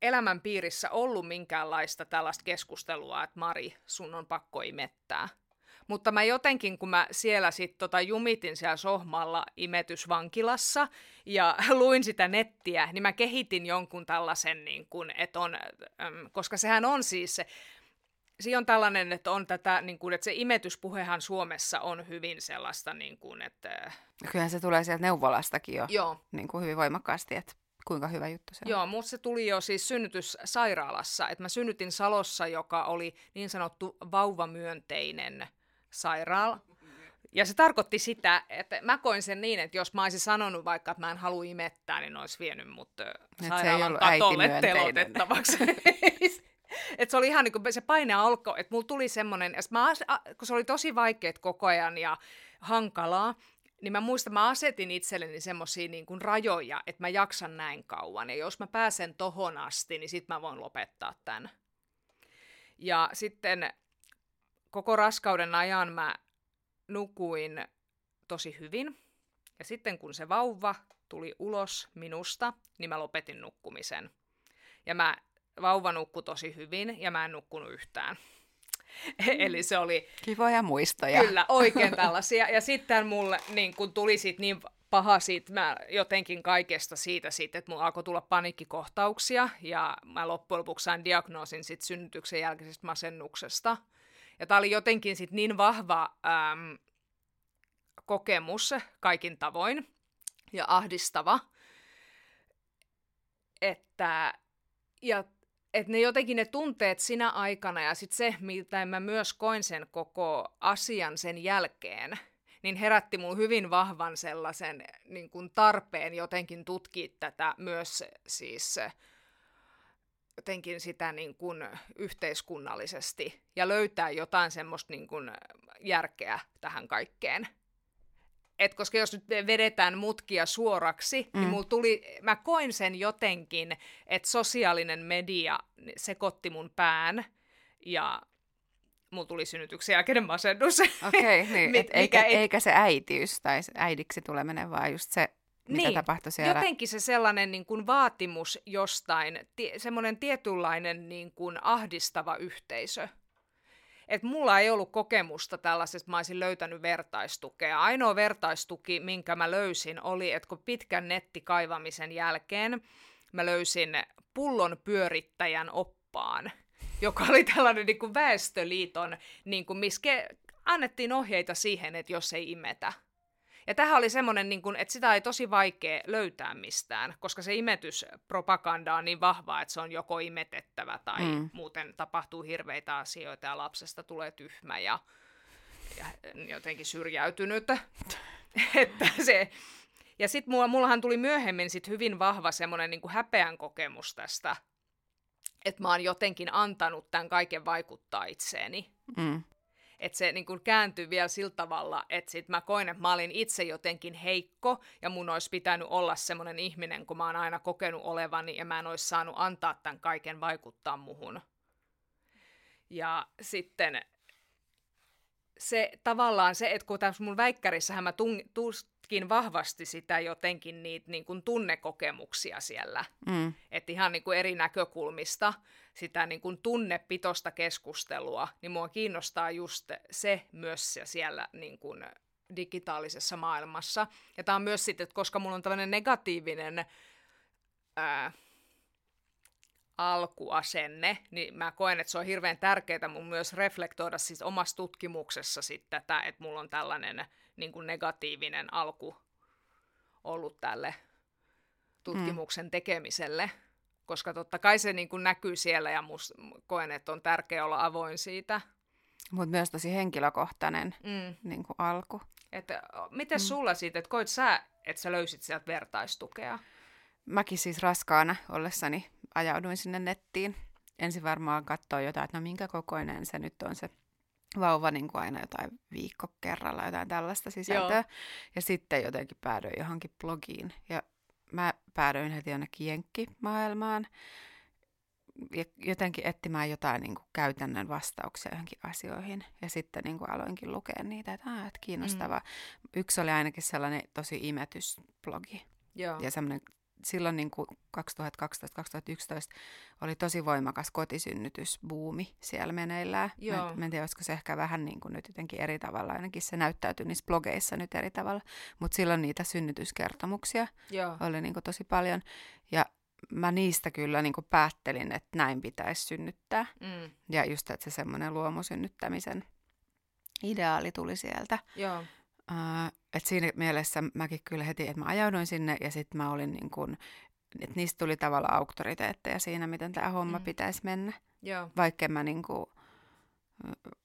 elämän piirissä ollut minkäänlaista tällaista keskustelua, että Mari, sun on pakko imettää. Mutta mä jotenkin, kun mä siellä sitten tota jumitin siellä sohmalla imetysvankilassa ja luin sitä nettiä, niin mä kehitin jonkun tällaisen, niin kun, että on, koska sehän on siis se, Siinä on tällainen, että on tätä, niin kuin, että se imetyspuhehan Suomessa on hyvin sellaista, niin kuin, että... Kyllähän se tulee sieltä neuvolastakin jo Joo, niin kuin hyvin voimakkaasti, että kuinka hyvä juttu se on. Joo, mutta se tuli jo siis synnytyssairaalassa. Et mä synnytin Salossa, joka oli niin sanottu vauvamyönteinen sairaala. Ja se tarkoitti sitä, että mä koin sen niin, että jos mä olisin sanonut vaikka, että mä en halua imettää, niin olisi vienyt mut sairaalan katolle telotettavaksi. Et se oli ihan niin kuin se paine alkoi, että mulla tuli semmoinen, kun se oli tosi vaikeet koko ajan ja hankalaa, niin mä muistan, mä asetin itselleni semmoisia niin kuin rajoja, että mä jaksan näin kauan. Ja jos mä pääsen tohon asti, niin sit mä voin lopettaa tämän. Ja sitten koko raskauden ajan mä nukuin tosi hyvin. Ja sitten kun se vauva tuli ulos minusta, niin mä lopetin nukkumisen. Ja mä, vauva nukkui tosi hyvin ja mä en nukkunut yhtään. Eli se oli Kivoja muistoja. Kyllä, oikein tällaisia. Ja sitten mulle niin kun tuli sit niin paha siitä, mä jotenkin kaikesta siitä sit, että mulla alkoi tulla paniikkikohtauksia ja mä loppujen lopuksi sain diagnoosin sit synnytyksen jälkeisestä masennuksesta. Ja tää oli jotenkin sit niin vahva äm, kokemus kaikin tavoin ja ahdistava, että ja että ne jotenkin ne tunteet sinä aikana ja sitten se, mitä mä myös koin sen koko asian sen jälkeen, niin herätti mun hyvin vahvan sellaisen niin kuin tarpeen jotenkin tutkia tätä myös siis jotenkin sitä niin kuin yhteiskunnallisesti ja löytää jotain semmoista niin kuin järkeä tähän kaikkeen. Et koska jos nyt vedetään mutkia suoraksi, mm. niin mulla tuli, mä koin sen jotenkin, että sosiaalinen media sekoitti mun pään ja mulla tuli synnytyksen jälkeinen masennus. Okei, okay, niin, Mi- et eikä, ei- eikä se äitiys tai äidiksi tuleminen, vaan just se, mitä Niin, tapahtui siellä. Jotenkin se sellainen niin kuin vaatimus jostain, tie, semmoinen tietynlainen niin kuin ahdistava yhteisö. Et mulla ei ollut kokemusta tällaisesta, mä olisin löytänyt vertaistukea. Ainoa vertaistuki, minkä mä löysin, oli, että kun pitkän nettikaivamisen jälkeen mä löysin pullon pyörittäjän oppaan, joka oli tällainen niin kuin väestöliiton, niin kuin, missä annettiin ohjeita siihen, että jos ei imetä. Ja tähän oli semmoinen, niin kuin, että sitä ei tosi vaikea löytää mistään, koska se imetyspropaganda on niin vahvaa, että se on joko imetettävä tai mm. muuten tapahtuu hirveitä asioita ja lapsesta tulee tyhmä ja, ja jotenkin syrjäytynyt. että se, ja sitten mulla, mullahan tuli myöhemmin sit hyvin vahva semmoinen niin häpeän kokemus tästä, että mä oon jotenkin antanut tämän kaiken vaikuttaa itseeni. Mm. Että se niin kääntyi vielä sillä tavalla, että sit mä koin, että mä olin itse jotenkin heikko ja mun olisi pitänyt olla semmoinen ihminen, kun mä oon aina kokenut olevani ja mä en olisi saanut antaa tämän kaiken vaikuttaa muhun. Ja sitten se tavallaan se, että kun tässä mun väikkärissähän mä tung, tutkin vahvasti sitä jotenkin niitä niin kuin tunnekokemuksia siellä. Mm. Että ihan niin kuin eri näkökulmista sitä niin kuin tunnepitosta keskustelua, niin mua kiinnostaa just se myös siellä niin kuin digitaalisessa maailmassa. Ja tämä on myös sitten, että koska mulla on tämmöinen negatiivinen ää, alkuasenne, niin mä koen, että se on hirveän tärkeää mun myös reflektoida siis omassa tutkimuksessa sitten tätä, että mulla on tällainen niin kuin negatiivinen alku ollut tälle tutkimuksen mm. tekemiselle, koska totta kai se niin kuin näkyy siellä ja musta koen, että on tärkeää olla avoin siitä. Mutta myös tosi henkilökohtainen mm. niin kuin alku. Että, miten mm. sulla siitä, että koit sä, että sä löysit sieltä vertaistukea? Mäkin siis raskaana ollessani ajauduin sinne nettiin. Ensin varmaan katsoa jotain, että no minkä kokoinen se nyt on se vauva niin kuin aina jotain viikko kerralla, jotain tällaista sisältöä. Joo. Ja sitten jotenkin päädyin johonkin blogiin. Ja mä päädyin heti jonnekin jenkkimaailmaan ja jotenkin etsimään jotain niin kuin käytännön vastauksia johonkin asioihin. Ja sitten niin kuin aloinkin lukea niitä, että, ah, että kiinnostavaa. Mm. Yksi oli ainakin sellainen tosi imetysblogi. Joo. Ja semmoinen silloin niin kuin 2012-2011 oli tosi voimakas kotisynnytysbuumi siellä meneillään. Joo. Mä, mä en tiedä, olisiko se ehkä vähän niin kuin nyt jotenkin eri tavalla, ainakin se näyttäytyi niissä blogeissa nyt eri tavalla. Mutta silloin niitä synnytyskertomuksia Joo. oli niin kuin tosi paljon. Ja mä niistä kyllä niin kuin päättelin, että näin pitäisi synnyttää. Mm. Ja just, että se semmoinen luomusynnyttämisen ideaali tuli sieltä. Joo. Uh, et siinä mielessä mäkin kyllä heti, että mä ajauduin sinne ja sitten mä olin niin kuin, että niistä tuli tavallaan auktoriteetteja siinä, miten tämä homma mm. pitäisi mennä. Joo. Vaikka mä niin kuin,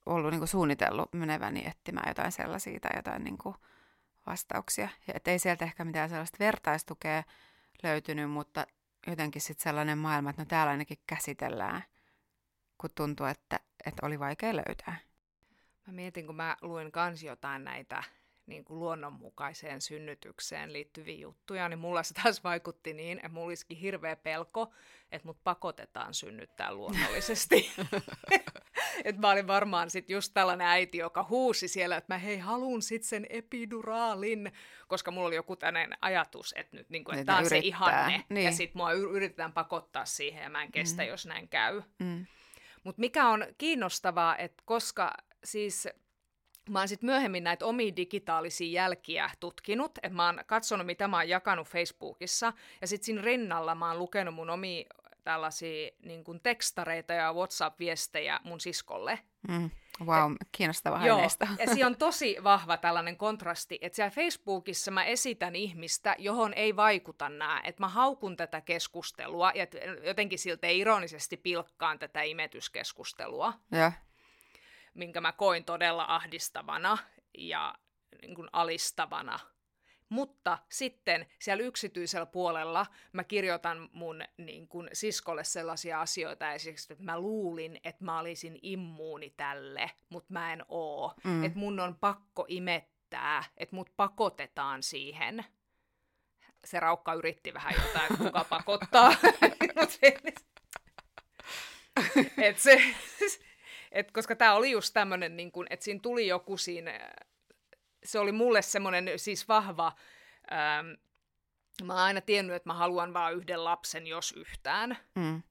ollut niin kuin suunnitellut meneväni etsimään jotain sellaisia tai jotain niin kuin vastauksia. Ja et ei sieltä ehkä mitään sellaista vertaistukea löytynyt, mutta jotenkin sitten sellainen maailma, että no täällä ainakin käsitellään, kun tuntuu, että, että oli vaikea löytää. Mä mietin, kun mä luin kans jotain näitä niin kuin luonnonmukaiseen synnytykseen liittyviä juttuja, niin mulla se taas vaikutti niin, että mulla olisikin hirveä pelko, että mut pakotetaan synnyttää luonnollisesti. että mä olin varmaan sit just tällainen äiti, joka huusi siellä, että mä hei, haluun sit sen epiduraalin, koska mulla oli joku tämmöinen ajatus, että nyt niin kuin, että tämä on se ihanne, niin. ja sit mua yritetään pakottaa siihen, ja mä en kestä, mm. jos näin käy. Mm. Mutta mikä on kiinnostavaa, että koska siis Mä oon sitten myöhemmin näitä omia digitaalisia jälkiä tutkinut, että mä oon katsonut, mitä mä oon jakanut Facebookissa, ja sitten siinä rinnalla mä oon lukenut mun omia tällaisia niin kuin tekstareita ja WhatsApp-viestejä mun siskolle. Mm. Wow, kiinnostava aineisto. ja siinä on tosi vahva tällainen kontrasti, että siellä Facebookissa mä esitän ihmistä, johon ei vaikuta nämä, että mä haukun tätä keskustelua ja jotenkin siltä ironisesti pilkkaan tätä imetyskeskustelua. Ja minkä mä koin todella ahdistavana ja niin kuin alistavana. Mutta sitten siellä yksityisellä puolella mä kirjoitan mun niin kuin, siskolle sellaisia asioita, esimerkiksi, että mä luulin, että mä olisin immuuni tälle, mutta mä en oo. Mm. Että mun on pakko imettää, että mut pakotetaan siihen. Se raukka yritti vähän jotain, kuka pakottaa. se, et koska tämä oli just tämmöinen, niin että siinä tuli joku siinä, se oli mulle semmoinen siis vahva, ähm, mä oon aina tiennyt, että mä haluan vaan yhden lapsen, jos yhtään. Mm.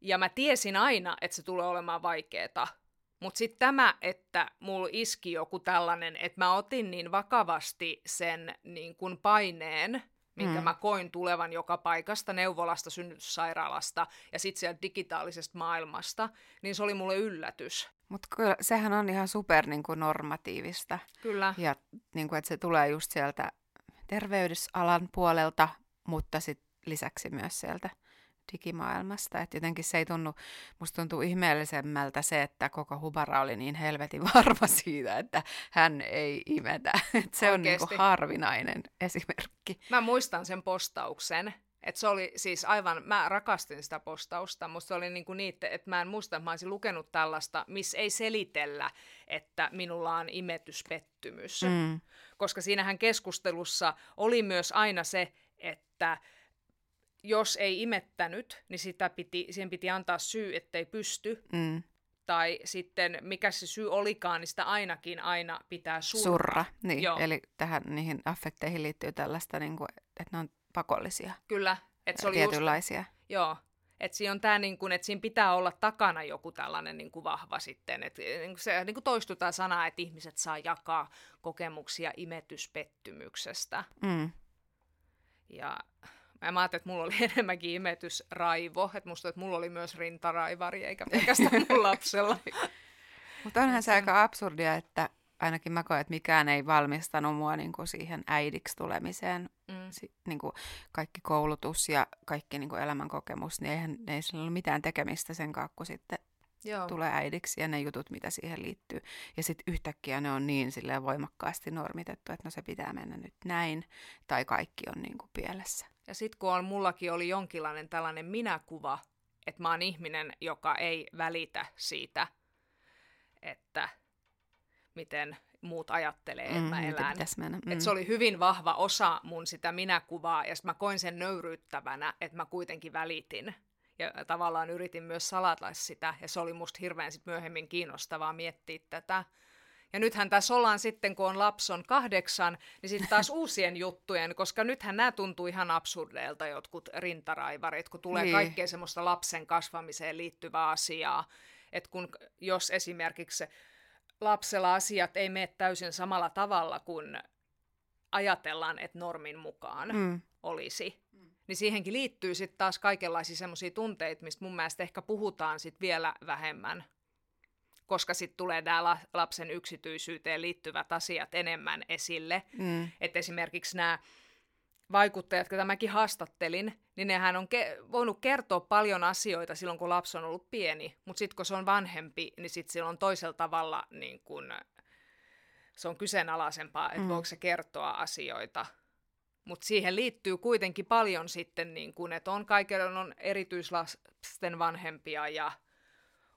Ja mä tiesin aina, että se tulee olemaan vaikeeta. Mutta sitten tämä, että mulla iski joku tällainen, että mä otin niin vakavasti sen niin kun paineen, minkä mm. mä koin tulevan joka paikasta, neuvolasta, synnytyssairaalasta ja sitten sieltä digitaalisesta maailmasta, niin se oli mulle yllätys. Mutta kyllä sehän on ihan super niin kuin normatiivista. Kyllä. Ja niin kuin, että se tulee just sieltä terveysalan puolelta, mutta sit lisäksi myös sieltä digimaailmasta. Että jotenkin se ei tunnu, musta tuntuu ihmeellisemmältä se, että koko Hubara oli niin helvetin varma siitä, että hän ei imetä. Et se on niin kuin harvinainen esimerkki. Mä muistan sen postauksen, et se oli siis aivan, mä rakastin sitä postausta, mutta se oli niinku niitä, että mä en muista, että mä olisin lukenut tällaista, missä ei selitellä, että minulla on imetyspettymys. Mm. Koska siinähän keskustelussa oli myös aina se, että jos ei imettänyt, niin sitä piti, siihen piti antaa syy, ettei pysty. Mm. Tai sitten mikä se syy olikaan, niin sitä ainakin aina pitää surra. Surra, niin. Joo. Eli tähän niihin affekteihin liittyy tällaista, niin kuin, että ne on pakollisia. Kyllä. Että se oli tietynlaisia. Just, joo. Että siinä on tämä, niin kuin, että siinä pitää olla takana joku tällainen niin kuin vahva sitten. Että niin se niin kuin toistuu tämä sana, että ihmiset saa jakaa kokemuksia imetyspettymyksestä. Mm. Ja mä ajattelin, että mulla oli enemmänkin imetysraivo. Että musta että mulla oli myös rintaraivari, eikä pelkästään mun lapsella. Mutta onhan se aika absurdia, että ainakin mä koen, että mikään ei valmistanut mua niin kuin siihen äidiksi tulemiseen. Mm. Si, niin kuin kaikki koulutus ja kaikki niin kuin elämänkokemus, niin eihän ei sillä ole mitään tekemistä sen kanssa, kun sitten Joo. tulee äidiksi ja ne jutut, mitä siihen liittyy. Ja sitten yhtäkkiä ne on niin silleen voimakkaasti normitettu, että no se pitää mennä nyt näin, tai kaikki on niin kuin pielessä. Ja sitten kun on, mullakin oli jonkinlainen tällainen minäkuva, että mä oon ihminen, joka ei välitä siitä, että miten muut ajattelee, että mm, mä elän. Mm. Et se oli hyvin vahva osa mun sitä minäkuvaa, ja mä koin sen nöyryyttävänä, että mä kuitenkin välitin. Ja tavallaan yritin myös salata sitä, ja se oli musta hirveän sit myöhemmin kiinnostavaa miettiä tätä. Ja nythän tässä ollaan sitten, kun on lapson kahdeksan, niin sitten taas uusien juttujen, koska nythän nämä tuntuu ihan absurdeilta, jotkut rintaraivarit, kun tulee niin. kaikkea semmoista lapsen kasvamiseen liittyvää asiaa. Että kun jos esimerkiksi lapsella asiat ei mene täysin samalla tavalla kuin ajatellaan, että normin mukaan mm. olisi. Mm. Niin siihenkin liittyy sitten taas kaikenlaisia semmoisia tunteita, mistä mun mielestä ehkä puhutaan sitten vielä vähemmän, koska sitten tulee nämä lapsen yksityisyyteen liittyvät asiat enemmän esille. Mm. Että esimerkiksi nämä vaikuttajat, jotka mäkin haastattelin, niin nehän on ke- voinut kertoa paljon asioita silloin, kun lapsi on ollut pieni, mutta sitten kun se on vanhempi, niin sitten sillä on toisella tavalla niin kun, se on kyseenalaisempaa, että mm. voiko se kertoa asioita. Mutta siihen liittyy kuitenkin paljon sitten, niin kun, että on kaikilla on erityislasten vanhempia ja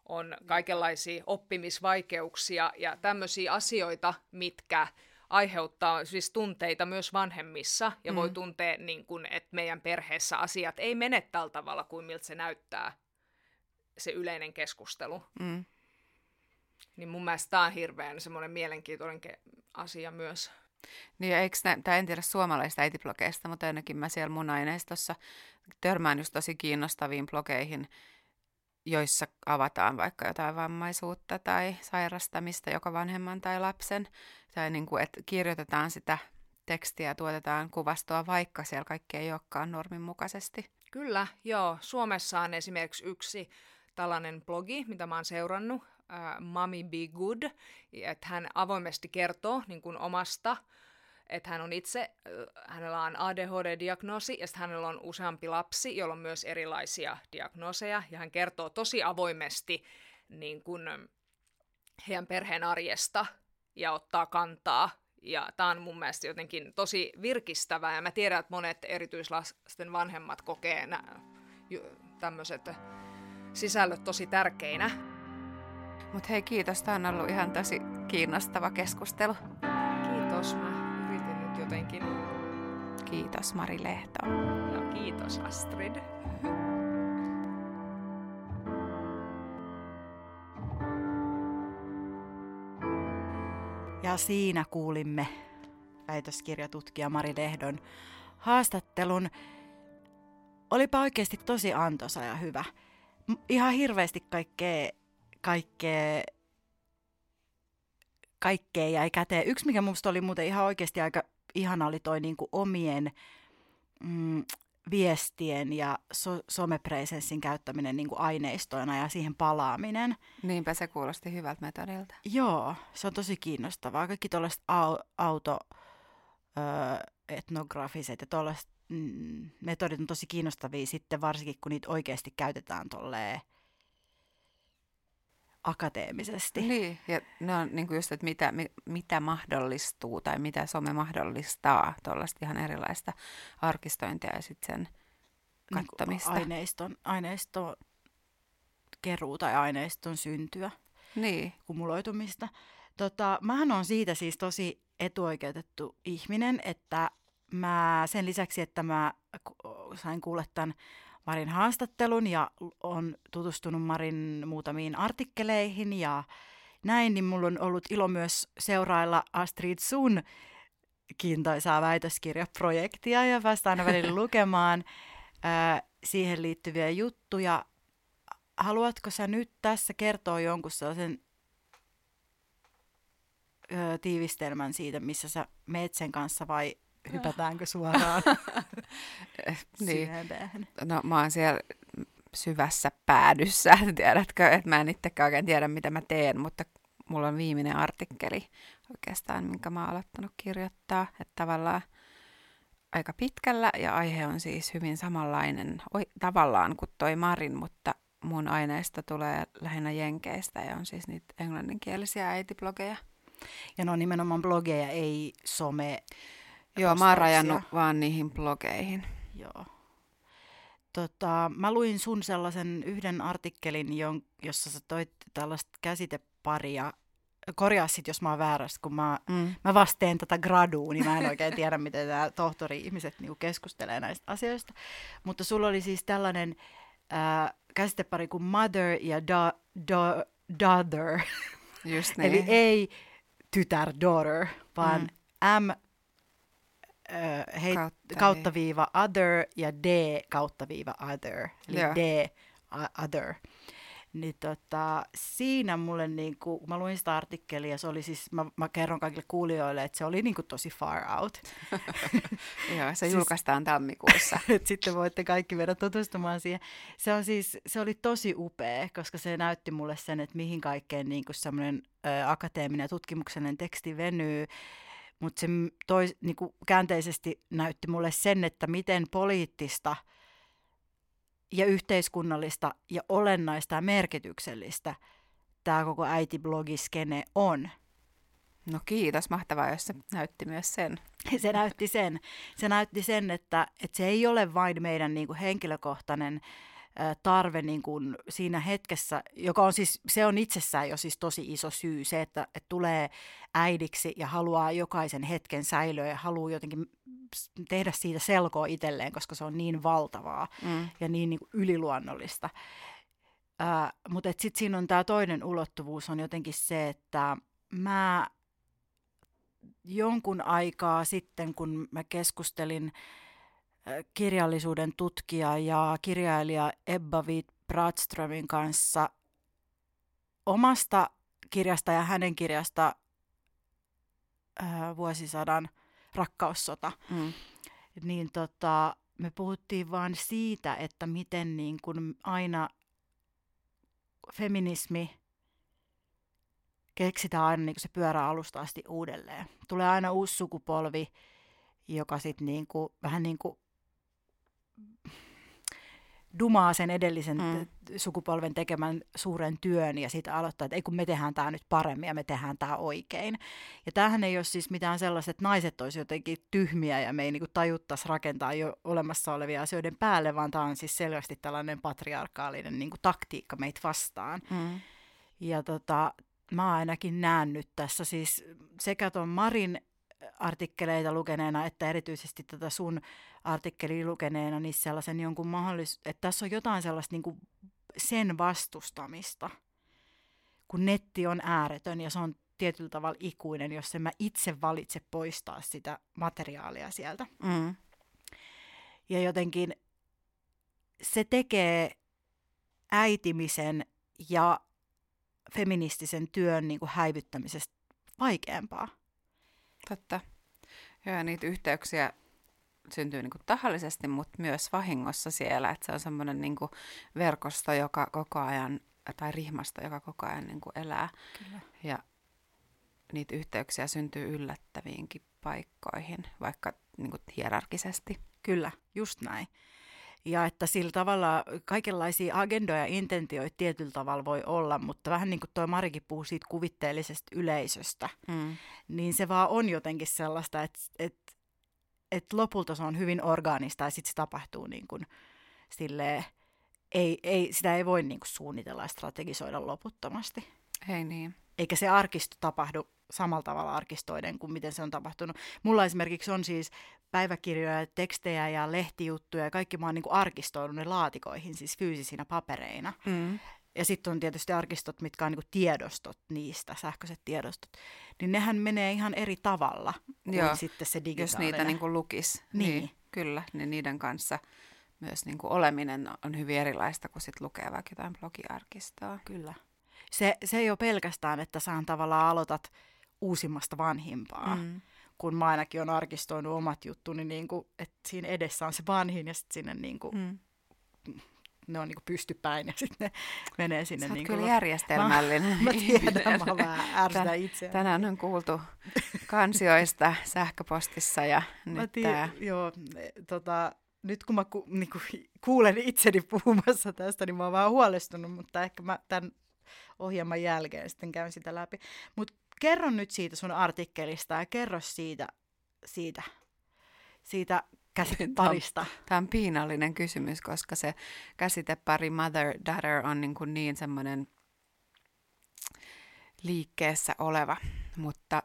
on kaikenlaisia oppimisvaikeuksia ja tämmöisiä asioita, mitkä aiheuttaa siis tunteita myös vanhemmissa ja mm. voi tuntea, niin kun, että meidän perheessä asiat ei mene tällä tavalla kuin miltä se näyttää se yleinen keskustelu. Mm. Niin mun mielestä tämä on hirveän semmoinen mielenkiintoinen asia myös. Niin eikö tämä en tiedä suomalaista äitiblogeista, mutta ainakin mä siellä mun aineistossa törmään just tosi kiinnostaviin blogeihin, joissa avataan vaikka jotain vammaisuutta tai sairastamista joko vanhemman tai lapsen, tai niin kuin, että kirjoitetaan sitä tekstiä ja tuotetaan kuvastoa, vaikka siellä kaikki ei olekaan normin mukaisesti. Kyllä, joo. Suomessa on esimerkiksi yksi tällainen blogi, mitä mä oon seurannut, uh, Mommy Be Good, että hän avoimesti kertoo niin kuin omasta että hän on itse, hänellä on ADHD-diagnoosi ja hänellä on useampi lapsi, jolla on myös erilaisia diagnooseja. Ja hän kertoo tosi avoimesti niin kuin heidän perheen arjesta ja ottaa kantaa. Ja tämä on mun mielestä jotenkin tosi virkistävää. Ja mä tiedän, että monet erityislasten vanhemmat kokee tämmöiset sisällöt tosi tärkeinä. Mutta hei kiitos, tämä on ollut ihan tosi kiinnostava keskustelu. Kiitos, mä jotenkin. Kiitos Mari Lehto. No kiitos Astrid. Ja siinä kuulimme väitöskirjatutkija Mari Lehdon haastattelun. Olipa oikeasti tosi antoisa ja hyvä. Ihan hirveästi kaikkea, kaikkea, kaikkea jäi käteen. Yksi, mikä minusta oli muuten ihan oikeasti aika ihana oli toi niin kuin omien mm, viestien ja so- somepresenssin käyttäminen niin kuin aineistoina ja siihen palaaminen. Niinpä se kuulosti hyvältä metodilta. Joo, se on tosi kiinnostavaa. Kaikki tuollaiset au- auto etnografiset ja tuollaiset mm, metodit on tosi kiinnostavia sitten varsinkin, kun niitä oikeasti käytetään tolleen akateemisesti. Niin, ja ne on niin kuin just, että mitä, mi, mitä mahdollistuu tai mitä some mahdollistaa tuollaista ihan erilaista arkistointia ja sitten sen kattomista. Niin aineiston, aineiston keruu tai aineiston syntyä, niin. kumuloitumista. Tota, mähän on siitä siis tosi etuoikeutettu ihminen, että mä sen lisäksi, että mä sain kuulla tämän Marin haastattelun ja on tutustunut Marin muutamiin artikkeleihin ja näin, niin mulla on ollut ilo myös seurailla Astrid Sun kiintoisaa väitöskirjaprojektia ja päästä aina välillä lukemaan ää, siihen liittyviä juttuja. Haluatko sä nyt tässä kertoa jonkun sellaisen ö, tiivistelmän siitä, missä sä meet sen kanssa vai hypätäänkö suoraan niin. No mä oon siellä syvässä päädyssä, tiedätkö, että mä en itsekään oikein tiedä, mitä mä teen, mutta mulla on viimeinen artikkeli oikeastaan, minkä mä oon aloittanut kirjoittaa, että tavallaan aika pitkällä ja aihe on siis hyvin samanlainen oi, tavallaan kuin toi Marin, mutta mun aineista tulee lähinnä Jenkeistä ja on siis niitä englanninkielisiä äitiblogeja. Ja ne on nimenomaan blogeja, ei some. Joo, mä oon rajannut vaan niihin blogeihin. Joo. Tota, mä luin sun sellaisen yhden artikkelin, jossa sä toit tällaista käsiteparia. Korjaa sit, jos mä oon väärässä, kun mä, mm. mä vasteen tätä gradua, niin mä en oikein tiedä, miten nämä tohtori-ihmiset niinku keskustelee näistä asioista. Mutta sulla oli siis tällainen äh, käsitepari kuin mother ja da, da, daughter. Just niin. Eli ei tytär, daughter, vaan mm. M hei, kautta, kautta viiva other ja D kautta viiva other. Eli Joo. D other. Niin tota, siinä mulle, niin kuin, mä luin sitä artikkelia, se oli siis, mä, mä kerron kaikille kuulijoille, että se oli niin kuin tosi far out. Joo, se siis, julkaistaan tammikuussa. sitten voitte kaikki mennä tutustumaan siihen. Se, on siis, se oli tosi upea, koska se näytti mulle sen, että mihin kaikkeen niin kuin semmoinen akateeminen ja tutkimuksellinen teksti venyy mutta se toi, niinku, käänteisesti näytti mulle sen, että miten poliittista ja yhteiskunnallista ja olennaista ja merkityksellistä tämä koko äitiblogiskene on. No kiitos, mahtavaa, jos se näytti myös sen. Se näytti sen. Se näytti sen, että, että se ei ole vain meidän niin kuin henkilökohtainen tarve niin kuin siinä hetkessä, joka on siis, se on itsessään jo siis tosi iso syy, se, että, että tulee äidiksi ja haluaa jokaisen hetken säilöä ja haluaa jotenkin tehdä siitä selkoa itselleen, koska se on niin valtavaa mm. ja niin, niin kuin yliluonnollista. Äh, mutta sitten siinä on tämä toinen ulottuvuus on jotenkin se, että mä jonkun aikaa sitten, kun mä keskustelin kirjallisuuden tutkija ja kirjailija Ebba Witt Bradströmin kanssa omasta kirjasta ja hänen kirjasta ää, vuosisadan rakkaussota. Mm. Niin tota, me puhuttiin vaan siitä, että miten niin kun aina feminismi keksitään aina niin se pyörä alusta asti uudelleen. Tulee aina uusi sukupolvi, joka sitten niin vähän niin kuin dumaa sen edellisen mm. sukupolven tekemän suuren työn ja sitten aloittaa, että ei kun me tehdään tämä nyt paremmin ja me tehdään tämä oikein. Ja tämähän ei ole siis mitään sellaista, että naiset olisi jotenkin tyhmiä ja me ei niinku tajuttaisi rakentaa jo olemassa olevia asioiden päälle, vaan tämä on siis selvästi tällainen patriarkaalinen niinku taktiikka meitä vastaan. Mm. Ja tota, mä ainakin näen nyt tässä siis sekä tuon Marin artikkeleita lukeneena, että erityisesti tätä sun artikkeli lukeneena, niin sellaisen jonkun mahdollisuus, että tässä on jotain sellaista niin kuin sen vastustamista, kun netti on ääretön ja se on tietyllä tavalla ikuinen, jos en mä itse valitse poistaa sitä materiaalia sieltä. Mm. Ja jotenkin se tekee äitimisen ja feministisen työn niin kuin häivyttämisestä vaikeampaa. Totta. Joo, niitä yhteyksiä syntyy niin kuin tahallisesti, mutta myös vahingossa siellä, että se on semmoinen niin kuin verkosto, joka koko ajan, tai rihmasto, joka koko ajan niin kuin elää. Kyllä. Ja niitä yhteyksiä syntyy yllättäviinkin paikkoihin, vaikka niin kuin hierarkisesti. Kyllä, just näin. Ja että sillä tavalla kaikenlaisia agendoja ja intentioita tietyllä tavalla voi olla, mutta vähän niin kuin toi Marikin puhuu siitä kuvitteellisesta yleisöstä, Mm. niin se vaan on jotenkin sellaista, että, että, että lopulta se on hyvin orgaanista ja sitten se tapahtuu niin kuin silleen, ei, ei, sitä ei voi niin kuin suunnitella ja strategisoida loputtomasti. Ei niin. Eikä se arkisto tapahdu samalla tavalla arkistoiden kuin miten se on tapahtunut. Mulla esimerkiksi on siis päiväkirjoja, tekstejä ja lehtijuttuja ja kaikki mä oon niin kuin arkistoinut ne laatikoihin, siis fyysisinä papereina. Mm. Ja sitten on tietysti arkistot, mitkä on niin kuin tiedostot niistä, sähköiset tiedostot. Niin nehän menee ihan eri tavalla kuin Joo, sitten se Jos digitaalinen. niitä niin kuin lukisi, niin. Niin. kyllä, niin niiden kanssa myös niin kuin oleminen on hyvin erilaista kuin sit lukee vaikka jotain blogiarkistoa. Kyllä. Se, se ei ole pelkästään, että sä tavallaan aloitat uusimmasta vanhimpaa. Mm. Kun mä ainakin on arkistoinut omat juttuni, niin kuin, että siinä edessä on se vanhin ja sitten sinne niin kuin, Mm. ne on niin kuin pystypäin ja sitten ne menee sinne. Sä niin kyllä kuin, järjestelmällinen Mä ihminen. tiedän, mä vähän ärsytän itseäni. Tänään on kuultu kansioista sähköpostissa ja Mä nyt tiedän, tää, joo, tota, nyt kun mä ku, niinku, kuulen itseni puhumassa tästä, niin mä oon vähän huolestunut, mutta ehkä mä tämän ohjelman jälkeen sitten käyn sitä läpi. Mutta kerro nyt siitä sun artikkelista ja kerro siitä, siitä, siitä käsiteparista. Tämä on piinallinen kysymys, koska se käsitepari mother-daughter on niin, kuin niin semmoinen liikkeessä oleva, mutta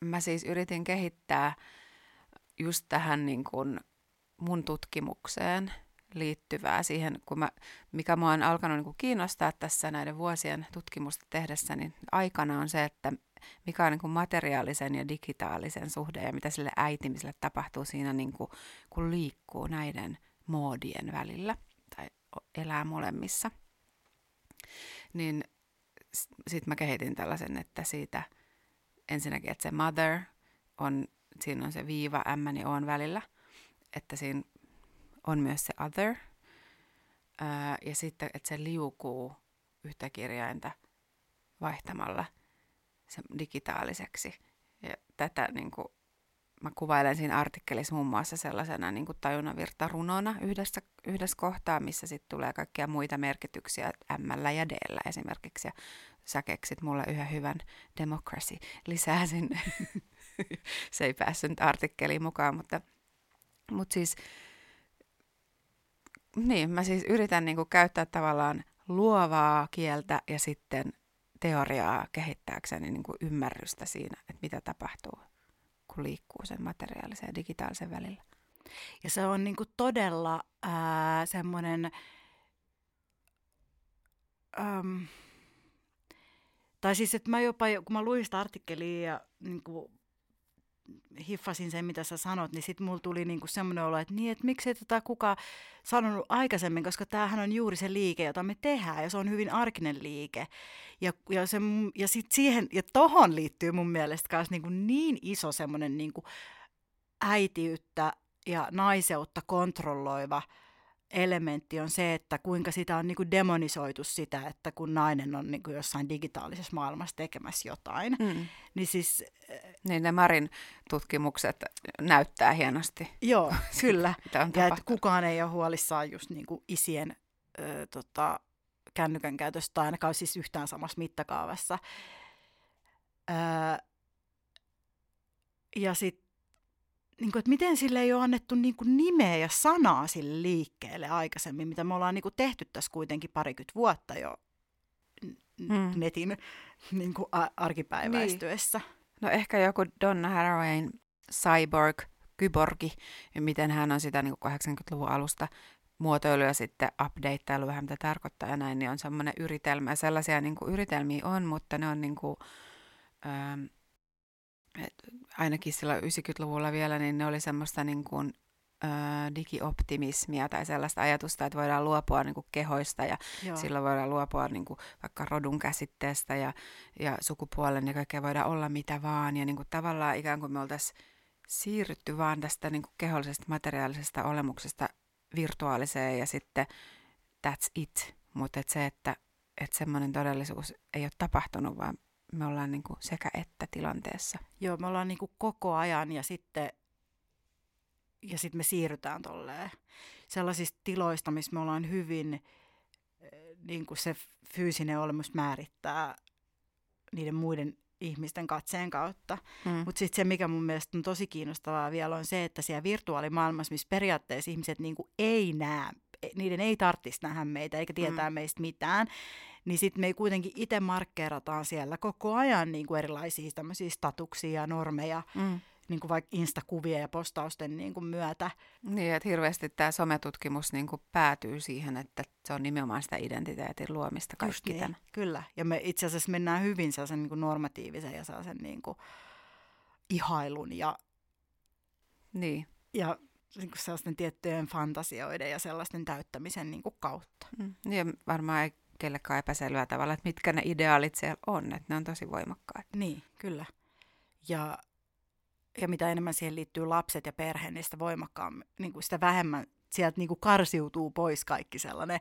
mä siis yritin kehittää just tähän niin kuin mun tutkimukseen liittyvää siihen, kun mä, mikä mua on alkanut niin kuin kiinnostaa tässä näiden vuosien tutkimusta tehdessä, niin aikana on se, että mikä on niin kuin materiaalisen ja digitaalisen suhde ja mitä sille äitimiselle tapahtuu siinä, niin kuin, kun liikkuu näiden moodien välillä tai elää molemmissa. Niin sitten mä kehitin tällaisen, että siitä ensinnäkin, että se mother on, siinä on se viiva M ja O välillä, että siinä on myös se other, ää, ja sitten, että se liukuu yhtä kirjainta vaihtamalla se digitaaliseksi. Ja tätä niin kuin, mä kuvailen siinä artikkelissa muun muassa sellaisena niin kuin tajunnanvirtarunona yhdessä, yhdessä kohtaa, missä sitten tulee kaikkia muita merkityksiä M ja D esimerkiksi. Ja sä keksit mulle yhden hyvän democracy lisää sinne. se ei päässyt artikkeliin mukaan, mutta, mutta siis niin, mä siis yritän niin kuin käyttää tavallaan luovaa kieltä ja sitten teoriaa kehittääkseni niin kuin ymmärrystä siinä, että mitä tapahtuu, kun liikkuu sen materiaalisen ja digitaalisen välillä. Ja se on niinku todella ää, semmoinen, tai siis, että mä jopa, kun mä luin sitä artikkelia ja niinku, hiffasin sen, mitä sä sanot, niin sitten mulla tuli niinku semmoinen olo, että niin, että miksei tätä kukaan sanonut aikaisemmin, koska tämähän on juuri se liike, jota me tehdään, ja se on hyvin arkinen liike. Ja, ja, se, ja sitten siihen, ja tohon liittyy mun mielestä myös niinku niin iso semmoinen niinku äitiyttä ja naiseutta kontrolloiva elementti on se, että kuinka sitä on niinku demonisoitu sitä, että kun nainen on niinku jossain digitaalisessa maailmassa tekemässä jotain, Mm. niin siis Niin ne Marin tutkimukset näyttää hienosti, joo, kyllä. Ja että kukaan ei ole huolissaan just niinku isien ö, tota, kännykän käytöstä, tai ainakaan siis yhtään samassa mittakaavassa. Öö, ja sitten, niinku, että miten sille ei ole annettu niinku nimeä ja sanaa sille liikkeelle aikaisemmin, mitä me ollaan niinku tehty tässä kuitenkin parikymmentä vuotta jo n- Mm. netin niinku, a- arkipäiväistyessä. No ehkä joku Donna Harawayn cyborg, kyborgi, ja miten hän on sitä niin kuin 80-luvun alusta muotoilu ja sitten updateilu vähän mitä tarkoittaa ja näin, niin on semmoinen yritelmä. Ja sellaisia niin kuin yritelmiä on, mutta ne on niin kuin, ähm, ainakin silloin 90-luvulla vielä, niin ne oli semmoista niin kuin, äh, digioptimismia tai sellaista ajatusta, että voidaan luopua niin kuin kehoista ja Joo. Silloin voidaan luopua niin kuin, vaikka rodun käsitteestä ja, ja sukupuolen ja kaikkea voidaan olla mitä vaan. Ja niin kuin, tavallaan ikään kuin me oltaisiin siirrytty vaan tästä niin kuin kehollisesta materiaalisesta olemuksesta virtuaaliseen ja sitten that's it. Mutta et se, että et semmoinen todellisuus ei ole tapahtunut, vaan me ollaan niin kuin sekä että tilanteessa. Joo, me ollaan niin kuin koko ajan ja sitten ja sitten me siirrytään tolleen sellaisista tiloista, missä me ollaan hyvin, eh, niin kuin se fyysinen olemus määrittää niiden muiden ihmisten katseen kautta. Mm. Mutta sitten se, mikä mun mielestä on tosi kiinnostavaa vielä, on se, että siellä virtuaalimaailmassa, missä periaatteessa ihmiset niin kuin ei näe, niiden ei tarvitsisi nähdä meitä eikä tietää mm. meistä mitään, niin sitten me ei kuitenkin itse markkeerataan siellä koko ajan niin kuin erilaisia tämmöisiä statuksia ja normeja. Mm niin kuin vaikka Insta-kuvien ja postausten niin kuin myötä. Niin, että hirveästi tämä sometutkimus niin kuin päätyy siihen, että se on nimenomaan sitä identiteetin luomista kaikki niin, tämän. Kyllä, ja me itse asiassa mennään hyvin sellaisen niin kuin normatiivisen ja sellaisen niin kuin ihailun ja, niin. ja niin kuin sellaisten tiettyjen fantasioiden ja sellaisten täyttämisen niin kuin kautta. Mm. Ja varmaan ei kellekään epäselvää tavalla, että mitkä ne ideaalit siellä on, että ne on tosi voimakkaat. Niin, kyllä. Ja ja mitä enemmän siihen liittyy lapset ja perhe, niin sitä voimakkaammin, niin kuin sitä vähemmän sieltä niin kuin karsiutuu pois kaikki sellainen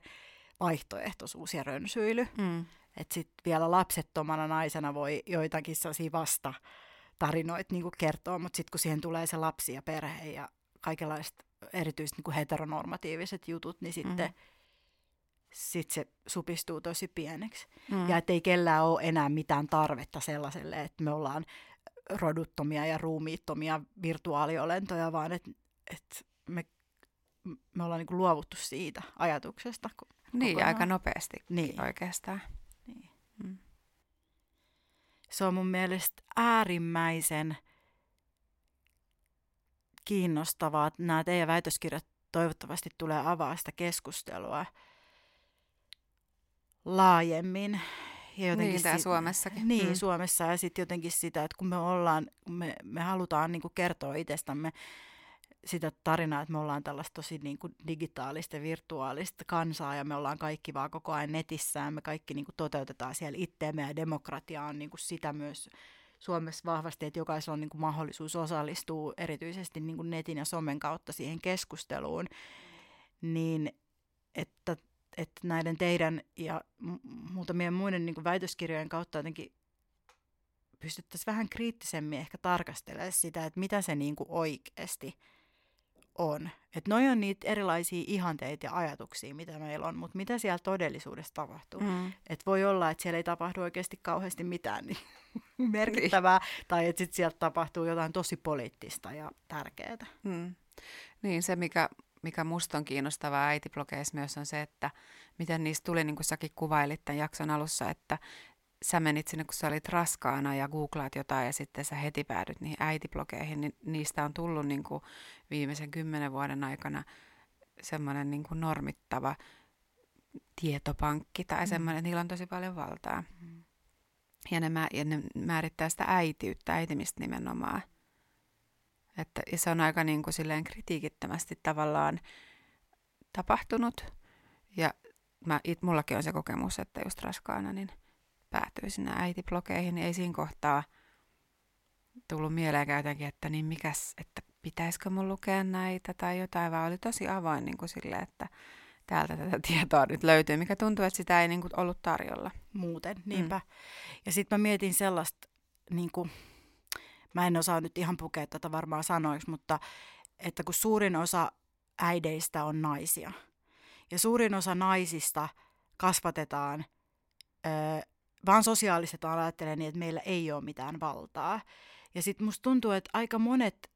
vaihtoehtoisuus ja rönsyily. Mm. Että sitten vielä lapsettomana naisena voi joitakin sellaisia vasta tarinoita niin kertoa, mutta sitten kun siihen tulee se lapsi ja perhe ja kaikenlaiset erityisesti niin heteronormatiiviset jutut, niin sitten mm. Sit se supistuu tosi pieneksi. Mm. Ja ettei kellään ole enää mitään tarvetta sellaiselle, että me ollaan roduttomia ja ruumiittomia virtuaaliolentoja, vaan että et me, me ollaan niinku luovuttu siitä ajatuksesta. Niin, kokonaan. aika nopeasti niin. oikeastaan. Niin. Mm. Se on mun mielestä äärimmäisen kiinnostavaa, että nämä teidän väitöskirjat toivottavasti tulee avaa sitä keskustelua laajemmin ja jotenkin niin, sit, Suomessakin. Niin, mm. Suomessa ja sitten jotenkin sitä, että kun me ollaan, me, me halutaan niin kuin kertoa itsestämme sitä tarinaa, että me ollaan tällaista tosi niin kuin digitaalista ja virtuaalista kansaa ja me ollaan kaikki vaan koko ajan netissä ja me kaikki niin kuin toteutetaan siellä itteemme ja demokratia on niin kuin sitä myös Suomessa vahvasti, että jokaisella on niin kuin mahdollisuus osallistua erityisesti niin kuin netin ja somen kautta siihen keskusteluun, niin että että näiden teidän ja muutamien muiden niin kuin väitöskirjojen kautta jotenkin pystyttäisiin vähän kriittisemmin ehkä tarkastelemaan sitä, että mitä se niin kuin oikeasti on. Että noi on niitä erilaisia ihanteita ja ajatuksia, mitä meillä on, mutta mitä siellä todellisuudessa tapahtuu. Mm. Että voi olla, että siellä ei tapahdu oikeasti kauheasti mitään niin merkittävää, niin. tai että sitten sieltä tapahtuu jotain tosi poliittista ja tärkeää. Mm. Niin, se mikä mikä musta on kiinnostavaa äitiblogeissa myös on se, että miten niistä tuli, niin kuin säkin kuvailit tämän jakson alussa, että sä menit sinne, kun sä olit raskaana ja googlaat jotain ja sitten sä heti päädyt niihin äitiblogeihin, niin niistä on tullut niin kuin viimeisen kymmenen vuoden aikana semmoinen niin kuin normittava tietopankki tai mm. semmoinen, että niillä on tosi paljon valtaa. Mm. Ja ne, mä, ja ne määrittää sitä äitiyttä, äitimistä nimenomaan. Että, ja se on aika niin kuin silleen kritiikittömästi tavallaan tapahtunut. Ja mä, it, mullakin on se kokemus, että just raskaana niin päätyy sinne äitiblogeihin, niin ei siinä kohtaa tullut mieleen jotenkin, että niin mikäs, että pitäisikö mun lukea näitä tai jotain, vaan oli tosi avoin niin kuin sille, että täältä tätä tietoa nyt löytyy, mikä tuntuu, että sitä ei niin kuin ollut tarjolla. Muuten, niinpä. Mm. Ja sitten mä mietin sellaista, niin kuin, mä en osaa nyt ihan pukea tätä varmaan sanoiksi, mutta että kun suurin osa äideistä on naisia, ja suurin osa naisista kasvatetaan, ö, vaan sosiaalistetaan ajattelen niin, että meillä ei ole mitään valtaa. Ja sitten musta tuntuu, että aika monet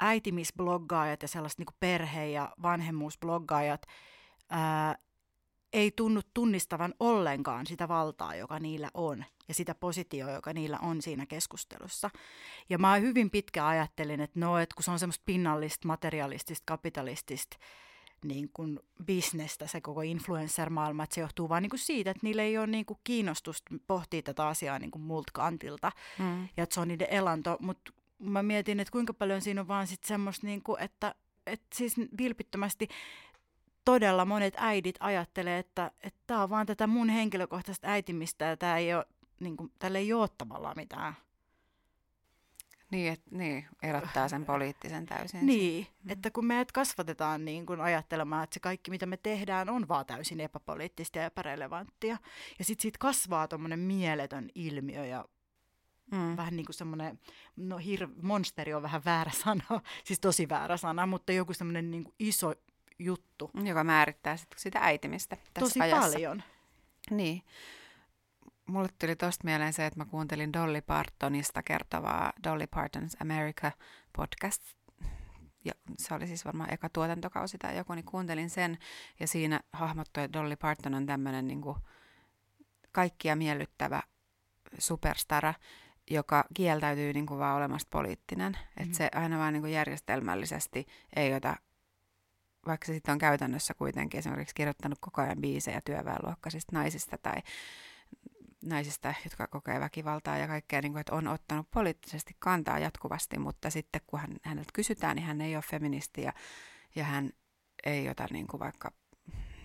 äitimisbloggaajat ja sellaiset niin perhe- ja vanhemmuusbloggaajat ää, ei tunnu tunnistavan ollenkaan sitä valtaa, joka niillä on, ja sitä positioa, joka niillä on siinä keskustelussa. Ja mä hyvin pitkä ajattelin, että no, että kun se on semmoista pinnallista, materialistista, kapitalistista niin kuin bisnestä, se koko influencer-maailma, että se johtuu vain niin kuin siitä, että niillä ei ole niin kuin kiinnostusta pohtia tätä asiaa niin kuin multa kantilta, mm. ja että se on niiden elanto, mutta mä mietin, että kuinka paljon siinä on vaan sitten semmoista, niin kuin, että, että siis vilpittömästi todella monet äidit ajattelee, että tämä on vaan tätä mun henkilökohtaista äitimistä ja tämä ei ole, niin kuin, tälle ei ole tavallaan mitään Niin, et, niin, erottaa sen poliittisen täysin. Niin, mm. että kun meidät kasvatetaan niin kun ajattelemaan, että se kaikki mitä me tehdään on vaan täysin epäpoliittista ja epärelevanttia. Ja sitten siitä kasvaa tuommoinen mieletön ilmiö ja Mm. Vähän niin kuin semmoinen, no hir- monsteri on vähän väärä sana, siis tosi väärä sana, mutta joku semmoinen niin iso juttu. Joka määrittää sit sitä äitimistä tässä Tosi ajassa. paljon. Niin. Mulle tuli tosta mieleen se, että mä kuuntelin Dolly Partonista kertovaa Dolly Parton's America podcast. Ja se oli siis varmaan eka tuotantokausi tai joku, niin kuuntelin sen. Ja siinä hahmottui, että Dolly Parton on tämmöinen niin kaikkia miellyttävä superstara, joka kieltäytyy niin kuin vaan olemasta poliittinen. Mm. Että se aina vaan niin kuin järjestelmällisesti ei ota, vaikka se sitten on käytännössä kuitenkin esimerkiksi kirjoittanut koko ajan biisejä työväenluokkaisista naisista tai naisista, jotka kokee väkivaltaa ja kaikkea, niin kuin, että on ottanut poliittisesti kantaa jatkuvasti, mutta sitten kun hän, häneltä kysytään, niin hän ei ole feministi ja, ja hän ei ota niin kuin vaikka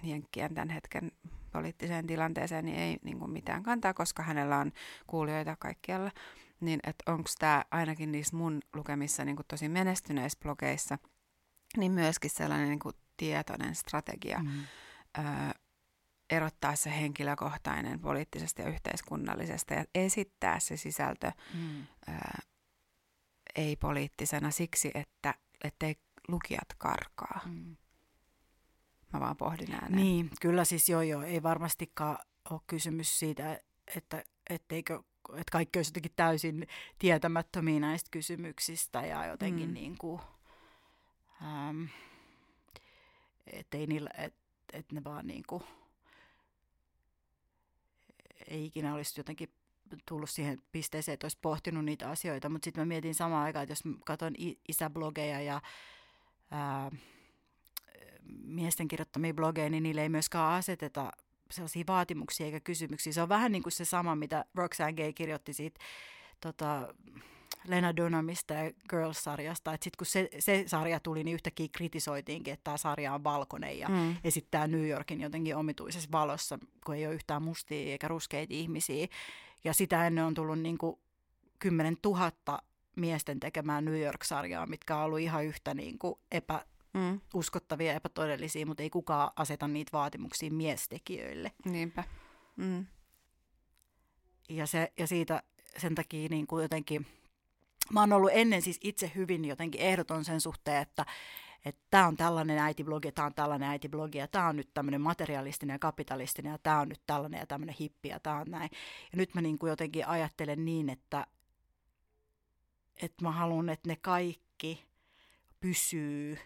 jenkkien tämän hetken poliittiseen tilanteeseen, niin ei niin kuin mitään kantaa, koska hänellä on kuulijoita kaikkialla. Niin että onko tämä ainakin niissä mun lukemissa niin kuin tosi menestyneissä blogeissa, niin myöskin sellainen niin kuin tietoinen strategia mm. öö, erottaa se henkilökohtainen poliittisesta ja yhteiskunnallisesta ja esittää se sisältö mm. öö, ei-poliittisena siksi, että ettei lukijat karkaa. Mm. Mä vaan pohdin ääneen. Niin, kyllä siis joo joo, ei varmastikaan ole kysymys siitä, että etteikö että kaikki olisi jotenkin täysin tietämättömiä näistä kysymyksistä ja jotenkin mm. niin kuin, ähm, ettei niillä, et, et ne vaan niin kuin, ei ikinä olisi jotenkin tullut siihen pisteeseen, että olisi pohtinut niitä asioita, mutta sitten mä mietin samaan aikaan, että jos katson isäblogeja ja ää, miesten kirjoittamia blogeja, niin niille ei myöskään aseteta sellaisia vaatimuksia eikä kysymyksiä. Se on vähän niin kuin se sama, mitä Roxanne Gay kirjoitti siitä tota, Lena Dunhamista ja Girls-sarjasta. Sitten kun se, se sarja tuli, niin yhtäkkiä kritisoitiinkin, että tämä sarja on valkoinen ja mm. esittää New Yorkin jotenkin omituisessa valossa, kun ei ole yhtään mustia eikä ruskeita ihmisiä. Ja sitä ennen on tullut niin kuin 10 000 miesten tekemään New York-sarjaa, mitkä on ollut ihan yhtä niin kuin epä, mm. uskottavia ja epätodellisia, mutta ei kukaan aseta niitä vaatimuksia miestekijöille. Niinpä. Mm. Ja, se, ja siitä sen takia niin kuin jotenkin, mä oon ollut ennen siis itse hyvin jotenkin ehdoton sen suhteen, että että tämä on tällainen äitiblogi, tämä on tällainen äitiblogi, ja tämä on nyt tämmöinen materialistinen ja kapitalistinen, ja tämä on nyt tällainen ja tämmöinen hippi, ja tämä on näin. Ja nyt mä niin kuin jotenkin ajattelen niin, että, että mä haluan, että ne kaikki pysyy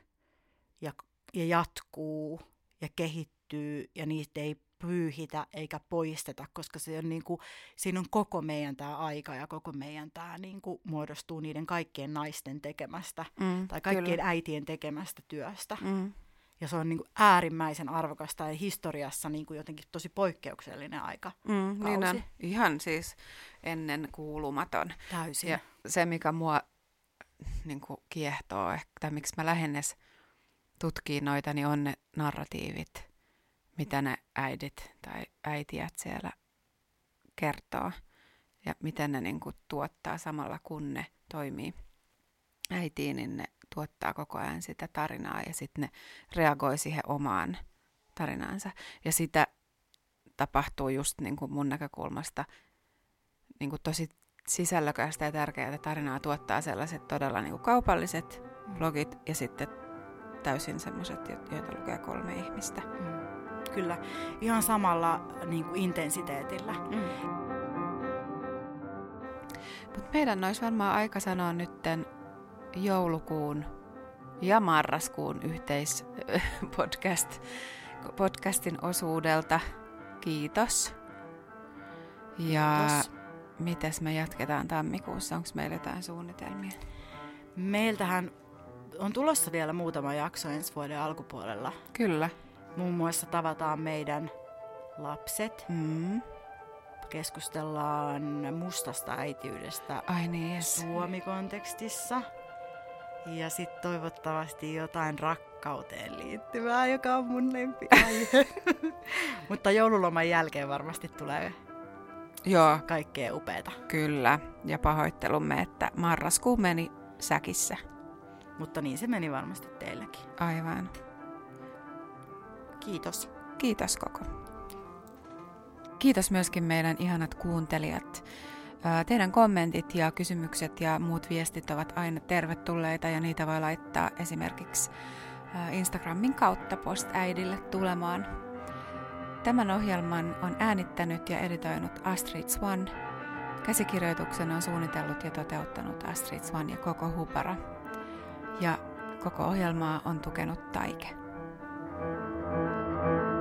ja, ja jatkuu ja kehittyy ja niitä ei pyyhitä eikä poisteta, koska se on niin kuin, siinä on koko meidän tämä aika ja koko meidän tämä niin kuin muodostuu niiden kaikkien naisten tekemästä mm, tai kaikkien kyllä. äitien tekemästä työstä. Mm. Ja se on niin kuin äärimmäisen arvokasta ja historiassa niin kuin jotenkin tosi poikkeuksellinen aika. Mm, niin on. Ihan siis ennen kuulumaton. Täysin. Ja se, mikä mua niin kuin kiehtoo, tai miksi mä lähennes tutkii noita, niin on ne narratiivit, mitä ne äidit tai äitiät siellä kertoo ja miten ne niin kuin tuottaa samalla kun ne toimii äitiin, niin ne tuottaa koko ajan sitä tarinaa ja sitten ne reagoi siihen omaan tarinaansa. Ja sitä tapahtuu just niin kuin mun näkökulmasta niin kuin tosi sisällökästä ja tärkeää tarinaa tuottaa sellaiset todella niin kuin kaupalliset blogit ja sitten täysin semmoiset, joita lukee kolme ihmistä. Mm. Kyllä, ihan samalla niin kuin intensiteetillä. Mm. Mutta meidän olisi varmaan aika sanoa nytten joulukuun ja marraskuun yhteispodcast podcastin osuudelta. Kiitos. Ja Kiitos. mites me jatketaan tammikuussa? Onko meillä jotain suunnitelmia? Meiltähän on tulossa vielä muutama jakso ensi vuoden alkupuolella. Kyllä. Muun muassa tavataan meidän lapset. Mm. Keskustellaan mustasta äitiydestä Ai niin, yes. Suomi-kontekstissa. Ja sitten toivottavasti jotain rakkauteen liittyvää, joka on mun lempiaihe. Mutta joululoman jälkeen varmasti tulee Joo, kaikkea upeata. kyllä. Ja pahoittelumme, että marraskuu meni säkissä. Mutta niin se meni varmasti teilläkin. Aivan. Kiitos. Kiitos koko. Kiitos myöskin meidän ihanat kuuntelijat. Teidän kommentit ja kysymykset ja muut viestit ovat aina tervetulleita ja niitä voi laittaa esimerkiksi Instagramin kautta postäidille tulemaan. Tämän ohjelman on äänittänyt ja editoinut Astrid Swan. Käsikirjoituksen on suunnitellut ja toteuttanut Astrid Swan ja koko Hupara. Ja koko ohjelmaa on tukenut Taike. thank you